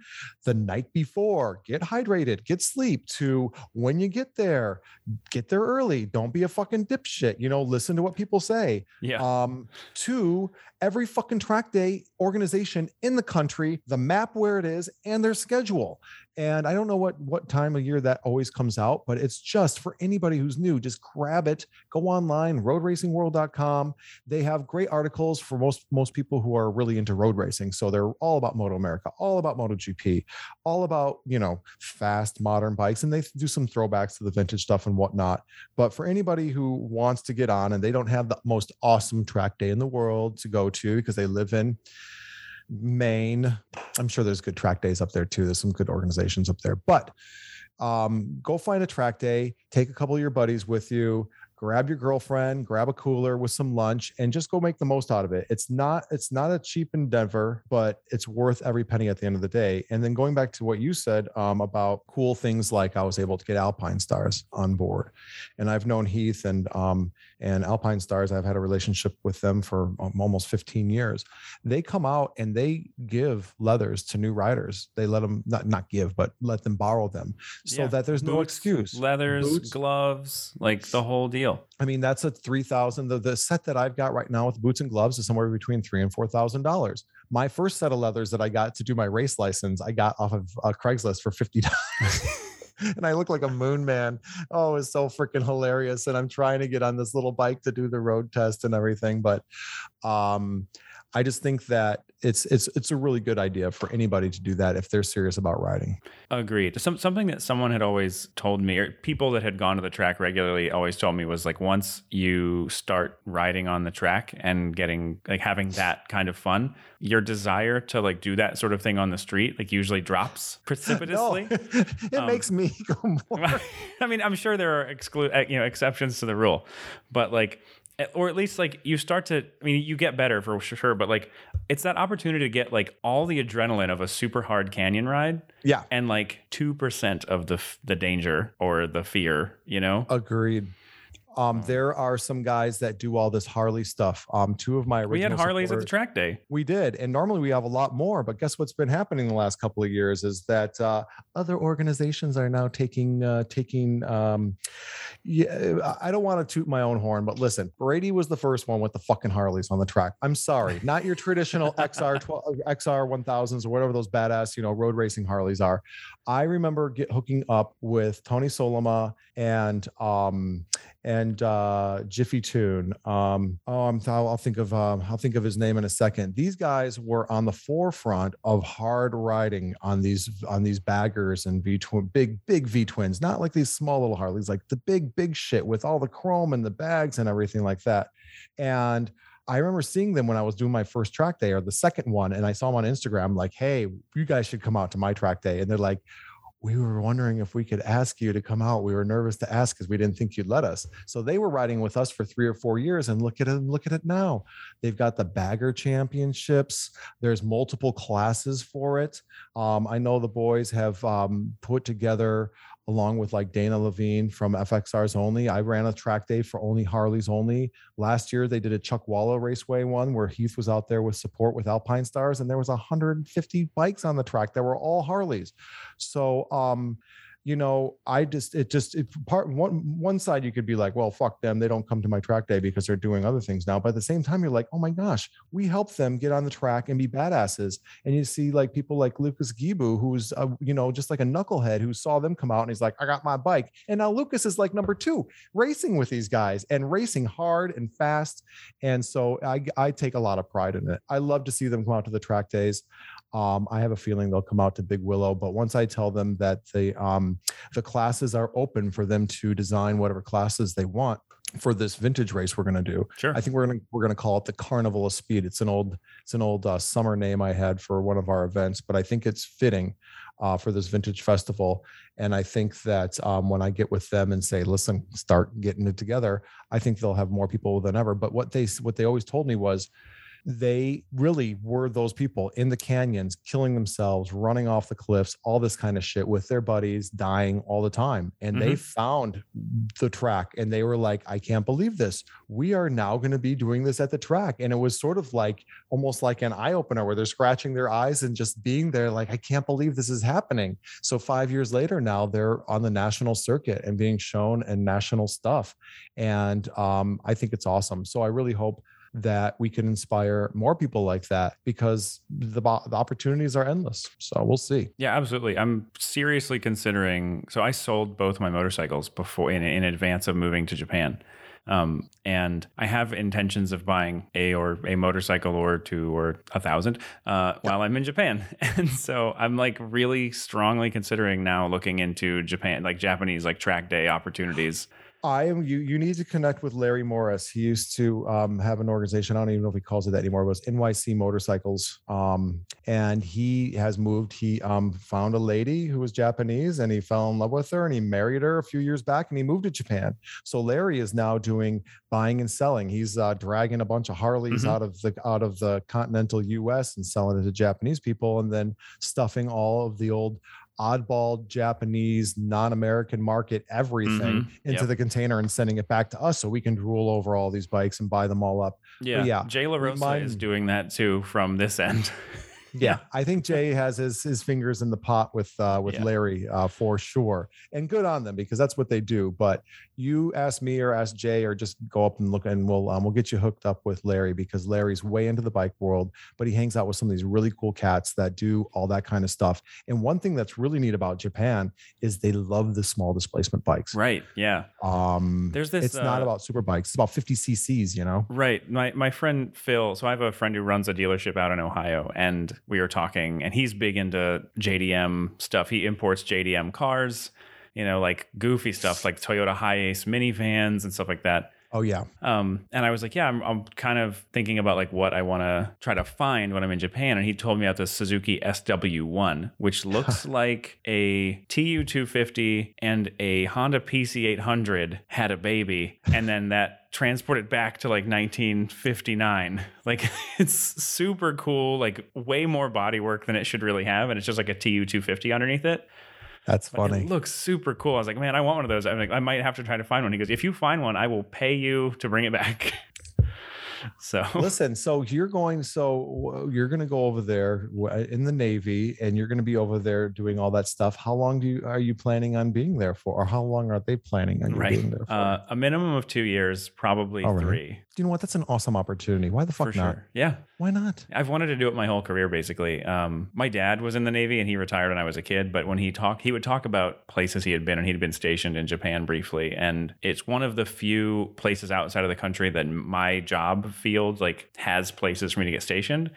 the night before, get hydrated, get sleep, to when you get there, get there early. Don't be a fucking dipshit. You know, listen to what people say. Yeah. Um, to every fucking track day organization in the country, the map where it is, and their schedule and I don't know what what time of year that always comes out, but it's just for anybody who's new, just grab it, go online, roadracingworld.com. They have great articles for most most people who are really into road racing. So they're all about MotoAmerica, all about MotoGP, all about, you know, fast modern bikes and they do some throwbacks to the vintage stuff and whatnot. But for anybody who wants to get on and they don't have the most awesome track day in the world to go to because they live in Maine. I'm sure there's good track days up there too. There's some good organizations up there, but um, go find a track day, take a couple of your buddies with you, grab your girlfriend, grab a cooler with some lunch, and just go make the most out of it. It's not it's not a cheap endeavor, but it's worth every penny at the end of the day. And then going back to what you said um, about cool things like I was able to get Alpinestars on board, and I've known Heath and um, and Alpinestars. I've had a relationship with them for um, almost 15 years. They come out and they give leathers to new riders. They let them not not give, but let them borrow them, so Yeah. that there's no excuse. Leathers, Boots. gloves, like the whole deal. I mean, that's a three thousand. The, the set that I've got right now with boots and gloves is somewhere between three and four thousand dollars. My first set of leathers that I got to do my race license, I got off of uh, Craigslist for fifty dollars. and I look like a moon man. Oh, it's so freaking hilarious. And I'm trying to get on this little bike to do the road test and everything. But um, I just think that it's it's it's a really good idea for anybody to do that if they're serious about riding. Agreed. Some something that someone had always told me, or people that had gone to the track regularly always told me was like once you start riding on the track and getting like having that kind of fun, your desire to like do that sort of thing on the street like usually drops precipitously. No, it Um, makes me go more. I mean, I'm sure there are exclu- uh, you know exceptions to the rule, but like, or at least like you start to. I mean, you get better for sure, but like, it's that opportunity to get like all the adrenaline of a super hard canyon ride Yeah. and like two percent of the f- the danger or the fear. You know, Agreed. Um, there are some guys that do all this Harley stuff. Um, two of my original we had Harleys at the track day. We did, and normally we have a lot more. But guess what's been happening the last couple of years is that uh, other organizations are now taking uh, taking. Um, yeah, I don't want to toot my own horn, but listen, Brady was the first one with the fucking Harleys on the track. I'm sorry, not your traditional XR 12, XR 1000s or whatever those badass you know road racing Harleys are. I remember get hooking up with Tony Soloma and um and uh Jiffy Tune. Um oh I'm I'll, I'll think of um I'll think of his name in a second. These guys were on the forefront of hard riding on these on these baggers and V twin big big V twins, not like these small little Harleys, like the big big shit with all the chrome and the bags and everything like that. And I remember seeing them when I was doing my first track day or the second one, and I saw them on Instagram, like, hey, you guys should come out to my track day. And they're like, we were wondering if we could ask you to come out. We were nervous to ask because we didn't think you'd let us. So they were riding with us for three or four years, and look at it, look at it now. They've got the bagger championships. There's multiple classes for it. Um, I know the boys have um, put together along with like Dana Levine from FXR's only. I ran a track day for only Harleys only. Last year they did a Chuckwalla Raceway one where Heath was out there with support with Alpinestars, and there was 150 bikes on the track that were all Harleys. So um you know, I just it just it part one one side you could be like, well, fuck them, they don't come to my track day because they're doing other things now. But at the same time, you're like, oh my gosh, we help them get on the track and be badasses. And you see like people like Lucas Gibu, who's uh, you know just like a knucklehead who saw them come out and he's like, I got my bike, and now Lucas is like number two, racing with these guys and racing hard and fast. And so I I take a lot of pride in it. I love to see them come out to the track days. Um, I have a feeling they'll come out to Big Willow, but once I tell them that the um, the classes are open for them to design whatever classes they want for this vintage race we're going to do, Sure. I think we're gonna we're gonna call it the Carnival of Speed. It's an old it's an old uh, summer name I had for one of our events, but I think it's fitting uh, for this vintage festival. And I think that um, when I get with them and say, "Listen, start getting it together," I think they'll have more people than ever. But what they what they always told me was they really were those people in the canyons killing themselves running off the cliffs all this kind of shit with their buddies dying all the time. And they found the track and they were like i can't believe this. We are now going to be doing this at the track. And it was sort of like almost like an eye-opener where they're scratching their eyes and just being there like i can't believe this is happening. So five years later now they're on the national circuit and being shown in national stuff. And um, i think it's awesome. So i really hope that we can inspire more people like that because the, the opportunities are endless. So we'll see. Yeah, absolutely. I'm seriously considering. So I sold both my motorcycles before in, in advance of moving to Japan. Um, and I have intentions of buying a or a motorcycle or two or a thousand uh, while I'm in Japan. And so I'm like really strongly considering now looking into Japan, like Japanese like track day opportunities. I am you. You need to connect with Larry Morris. He used to um, have an organization. I don't even know if he calls it that anymore. It was NYC Motorcycles, um, and he has moved. He um, found a lady who was Japanese, and he fell in love with her, and he married her a few years back, and he moved to Japan. So Larry is now doing buying and selling. He's uh, dragging a bunch of Harleys Mhm. out of the out of the continental U.S. and selling it to Japanese people, and then stuffing all of the old oddball Japanese non-American market everything Mhm. into Yep. the container and sending it back to us so we can drool over all these bikes and buy them all up. Yeah. yeah, Jay LaRossa remind- is doing that too from this end. Yeah, I think Jay has his his fingers in the pot with uh, with Yeah. Larry uh, for sure, and good on them because that's what they do. But you ask me or ask Jay or just go up and look, and we'll um, we'll get you hooked up with Larry because Larry's way into the bike world, but he hangs out with some of these really cool cats that do all that kind of stuff. And one thing that's really neat about Japan is they love the small displacement bikes. right. Yeah. Um, There's this, It's not uh, about super bikes. It's about 50 cc's. You know. Right. My my friend Phil, so I have a friend who runs a dealership out in Ohio and we were talking and he's big into JDM stuff. He imports JDM cars, you know, like goofy stuff like Toyota Hiace minivans and stuff like that. Oh yeah. Um, and I was like, yeah, I'm, I'm kind of thinking about like what I want to try to find when I'm in Japan. And he told me about the Suzuki SW-1, which looks like a TU 250 and a Honda PC 800 had a baby, and then that transported back to like 1959. Like it's super cool, like way more body work than it should really have, and it's just like a TU 250 underneath it. That's But funny. It looks super cool. I was like, man, I want one of those. I'm like, I might have to try to find one. He goes, if you find one, I will pay you to bring it back. so Listen, so you're going, so you're going to go over there in the Navy, and you're going to be over there doing all that stuff. How long do you are you planning on being there for, or how long are they planning on you right, being there for? uh, a minimum of two years, probably All right. You know what? That's an awesome opportunity. Why the fuck for not? sure. Yeah, Why not? I've wanted to do it my whole career, basically. Um, my dad was in the Navy and he retired when I was a kid. But when he talked, he would talk about places he had been, and he'd been stationed in Japan briefly. And it's one of the few places outside of the country that my job field like has places for me to get stationed.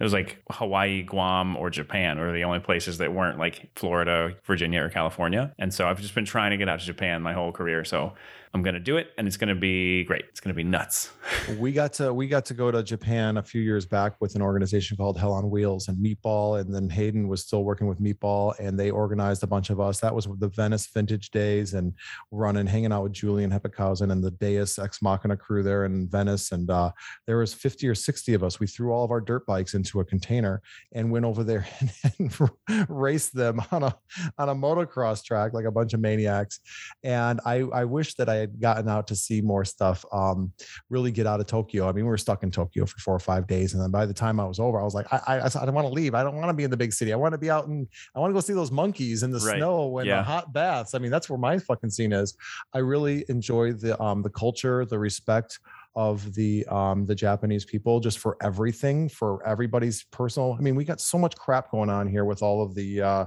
It was like Hawaii, Guam, or Japan were the only places that weren't like Florida, Virginia, or California. And so I've just been trying to get out to Japan my whole career. So I'm gonna do it, and it's gonna be great. It's gonna be nuts. we got to we got to go to Japan a few years back with an organization called Hell on Wheels and Meatball, and then Hayden was still working with Meatball, and they organized a bunch of us. That was the Venice Vintage Days, and running, hanging out with Julian Hepickhausen and the Deus Ex Machina crew there in Venice, and uh, there was fifty or sixty of us. We threw all of our dirt bikes into a container and went over there and, and raced them on a on a motocross track like a bunch of maniacs. And I I wish that I had gotten out to see more stuff. Um, really get out of Tokyo. I mean, we were stuck in Tokyo for four or five days, and then by the time I was over, I was like, I I, I don't want to leave. I don't want to be in the big city. I want to be out and I want to go see those monkeys in the Right. snow and Yeah. the hot baths. I mean, that's where my fucking scene is. I really enjoy the um the culture, the respect of the um the Japanese people just for everything for everybody's personal I mean we got so much crap going on here with all of the uh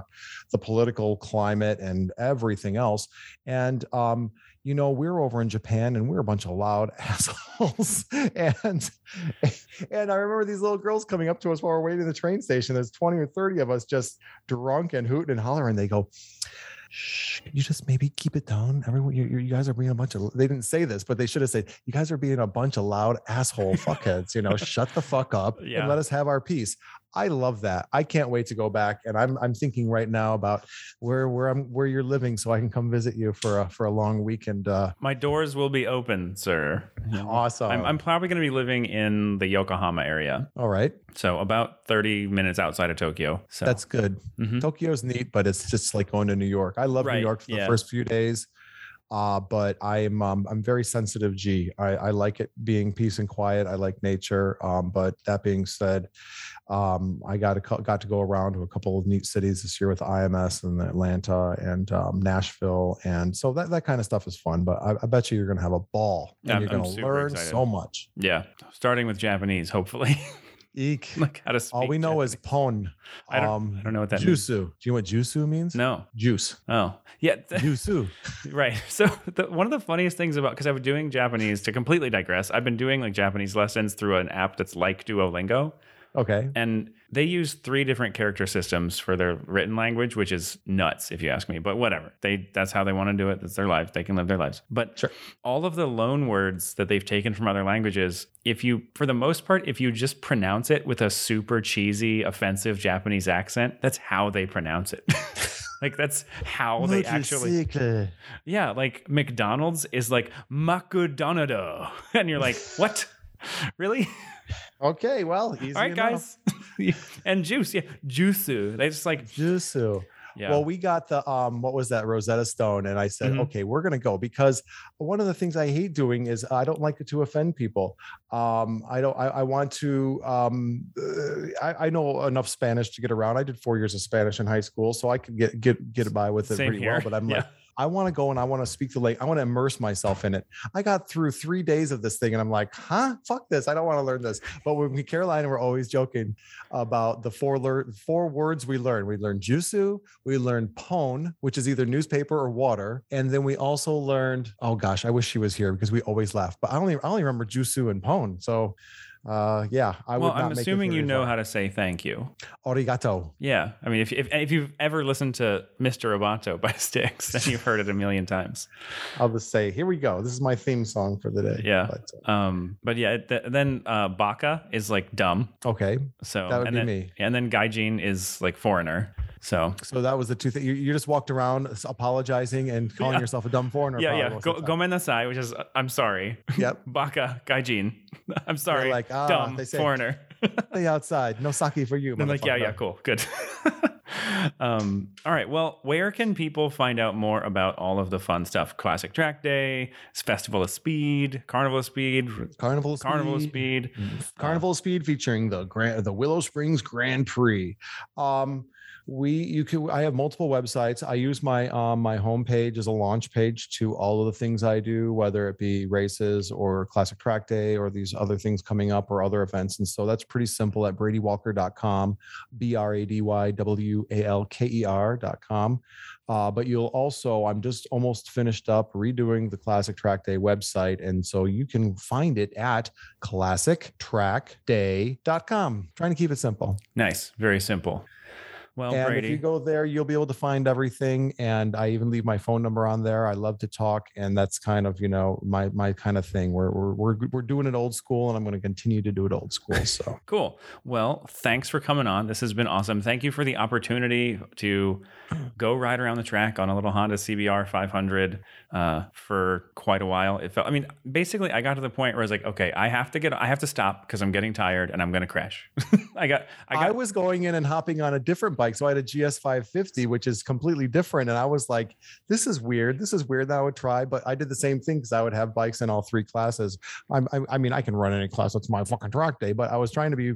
the political climate and everything else and um you know we're over in Japan and we're a bunch of loud assholes and and I remember these little girls coming up to us while we're waiting at the train station there's 20 or 30 of us just drunk and hooting and hollering they go Shh, can you just maybe keep it down? Everyone, you, you guys are being a bunch of, they didn't say this, but they should have said, you guys are being a bunch of loud asshole fuckheads, you know, shut the fuck up Yeah. and let us have our peace. I love that. I can't wait to go back. And I'm, I'm thinking right now about where, where I'm, where you're living so I can come visit you for a, for a long weekend. Uh, My doors will be open, sir. awesome. I'm, I'm probably going to be living in the Yokohama area, All right. so about 30 minutes outside of Tokyo. So That's good. Mhm. Tokyo's neat, but it's just like going to New York. I love New York for the yeah. first few days. Uh, but I'm um, I'm very sensitive G. I, I like it being peace and quiet. I like nature. Um, but that being said, um, I got to got to go around to a couple of neat cities this year with IMS and Atlanta and um, Nashville, and so that that kind of stuff is fun. But I, I bet you you're gonna have a ball and I'm- you're gonna learn excited. so much. yeah, starting with Japanese, hopefully. Eek. like how to speak. All we know is Japanese. pon. I don't, um, I don't know what that means. Jusu. Do you know what jusu means? No. Juice. Oh, yeah. th- Jusu. right. So the, one of the funniest things about because I've been doing Japanese to completely digress. I've been doing like Japanese lessons through an app that's like Duolingo. Okay. And they use three different character systems for their written language, which is nuts if you ask me. But whatever. They that's how they want to do it. That's their life. They can live their lives. But Sure. all of the loan words that they've taken from other languages, if you for the most part, if you just pronounce it with a super cheesy, offensive Japanese accent, that's how they pronounce it. like that's how they actually Yeah, like McDonald's is like McDonald's. And you're like, what? really? Okay, well, easy All right, enough. guys. and juice, yeah, juice. They just like Jusu. Yeah. Well, we got the um, what was that Rosetta Stone, and I said, Mhm. okay, we're gonna go because one of the things I hate doing is I don't like to offend people. Um, I don't. I, I want to. Um, uh, I, I know enough Spanish to get around. I did four years of Spanish in high school, so I could get get get by with it Same pretty here. well. But I'm Yeah. like, I want to go and I want to speak the lake. I want to immerse myself in it. I got through three days of this thing, and I'm like, huh, fuck this. I don't want to learn this. But when we Caroline, we're always joking about the four lear- four words we learned. We learned jusu, we learned pone, which is either newspaper or water, and then we also learned. Oh gosh, I wish she was here because we always laugh. But I only I only remember jusu and pone. So. Uh, yeah, I well, would I'm assuming you know how to say thank you. Arigato. Yeah. I mean, if, if, if you've ever listened to Mr. Roboto by Styx, then you've heard it a million times. I'll just say, here we go. This is my theme song for the day. Yeah. But, uh, Um, but yeah, th- then uh, Baka is like dumb. okay. So That would and be then, me. And then Gaijin is like foreigner. So So that was the two things. You, you just walked around apologizing and calling Yeah. yourself a dumb foreigner. yeah, yeah. Go, of the time. Gomen Nasai, which is uh, I'm sorry. Yep. Baka Gaijin. I'm sorry. like, ah, dumb they say- foreigner. Stay outside. No sake for you. I'm like, yeah, yeah, cool, good. Um, all right. Well, where can people find out more about all of the fun stuff? Classic Track Day, Festival of Speed, Carnival of Speed, Carnival of Carnival Speed. Speed. Carnival of Speed featuring the Grand the Willow Springs Grand Prix. Um, we you can I have multiple websites. I use my um my homepage as a launch page to all of the things I do, whether it be races or classic track day or these other things coming up or other events. And so that's pretty simple at bradywalker.com, B-R-A-D-Y-W-A-L-K-E-R.com. Uh, but you'll also, I'm just almost finished up redoing the Classic Track Day website. And so you can find it at classictrackday.com. Trying to keep it simple. Nice, very simple. Well, and Brady, if you go there, you'll be able to find everything. And I even leave my phone number on there. I love to talk, and that's kind of you know my my kind of thing. We're we're we're, we're doing it old school, and I'm going to continue to do it old school. So Cool. Well, thanks for coming on. This has been awesome. Thank you for the opportunity to go ride around the track on a little Honda CBR 500 uh, for quite a while. It felt. I mean, basically, I got to the point where I was like, okay, I have to get. I have to stop because I'm getting tired and I'm going to crash. I got. I I, was going in and hopping on a different bike. So I had a GS 550, which is completely different. And I was like, this is weird. This is weird that I would try. But I did the same thing because I would have bikes in all three classes. I'm, I, I mean, I can run any class. That's my fucking track day. But I was trying to be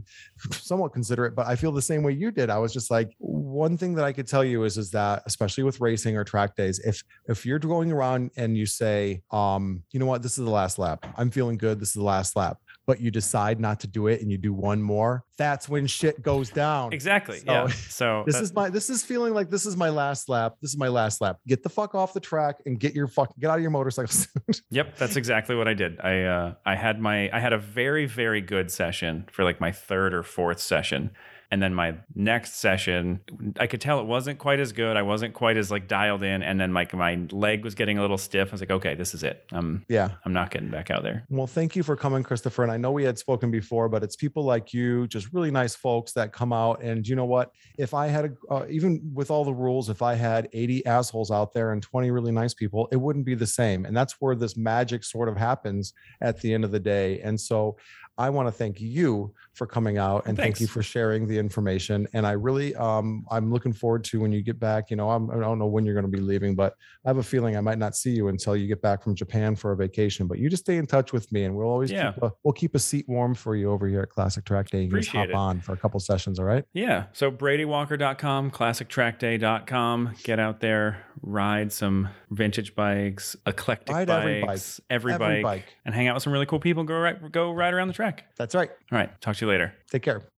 somewhat considerate. But I feel the same way you did. I was just like, one thing that I could tell you is, is that especially with racing or track days, if if you're going around and you say, um, you know what, this is the last lap. I'm feeling good. This is the last lap. But you decide not to do it and you do one more, that's when shit goes down. exactly. So- yeah. So This that- is my this is feeling like this is my last lap. This is my last lap. Get the fuck off the track and get your fuck get out of your motorcycle. Yep, that's exactly what I did. I uh, I had my I had a very very good session for like my third or fourth session, and then my next session, I could tell it wasn't quite as good. I wasn't quite as like dialed in, and then like my leg was getting a little stiff. I was like, okay, this is it. I'm yeah. I'm not getting back out there. Well, thank you for coming, Christopher. And I know we had spoken before, but it's people like you, just really nice folks that come out. And you know what? If I had, a, uh, even with all the rules, if I had 80 assholes out there and 20 really nice people, it wouldn't be the same. And that's where this magic sort of happens at the end of the day. And so I want to thank you for coming out and thank you for sharing the information. And I really, um, I'm looking forward to when you get back. You know, I'm, I don't know when you're going to be leaving, but I have a feeling I might not see you until you get back from Japan for a vacation. But you just stay in touch with me, and we'll always Yeah. keep a, we'll keep a seat warm for you over here at Classic Track Day. You can just hop it. on for a couple sessions. All right. Yeah. So BradyWalker.com, ClassicTrackDay.com. Get out there, ride some vintage bikes, eclectic Ride bikes, every bike. every, Every bike, bike. and hang out with some really cool people. Go right, go ride around the track. That's right. All right. Talk to you later. Take care.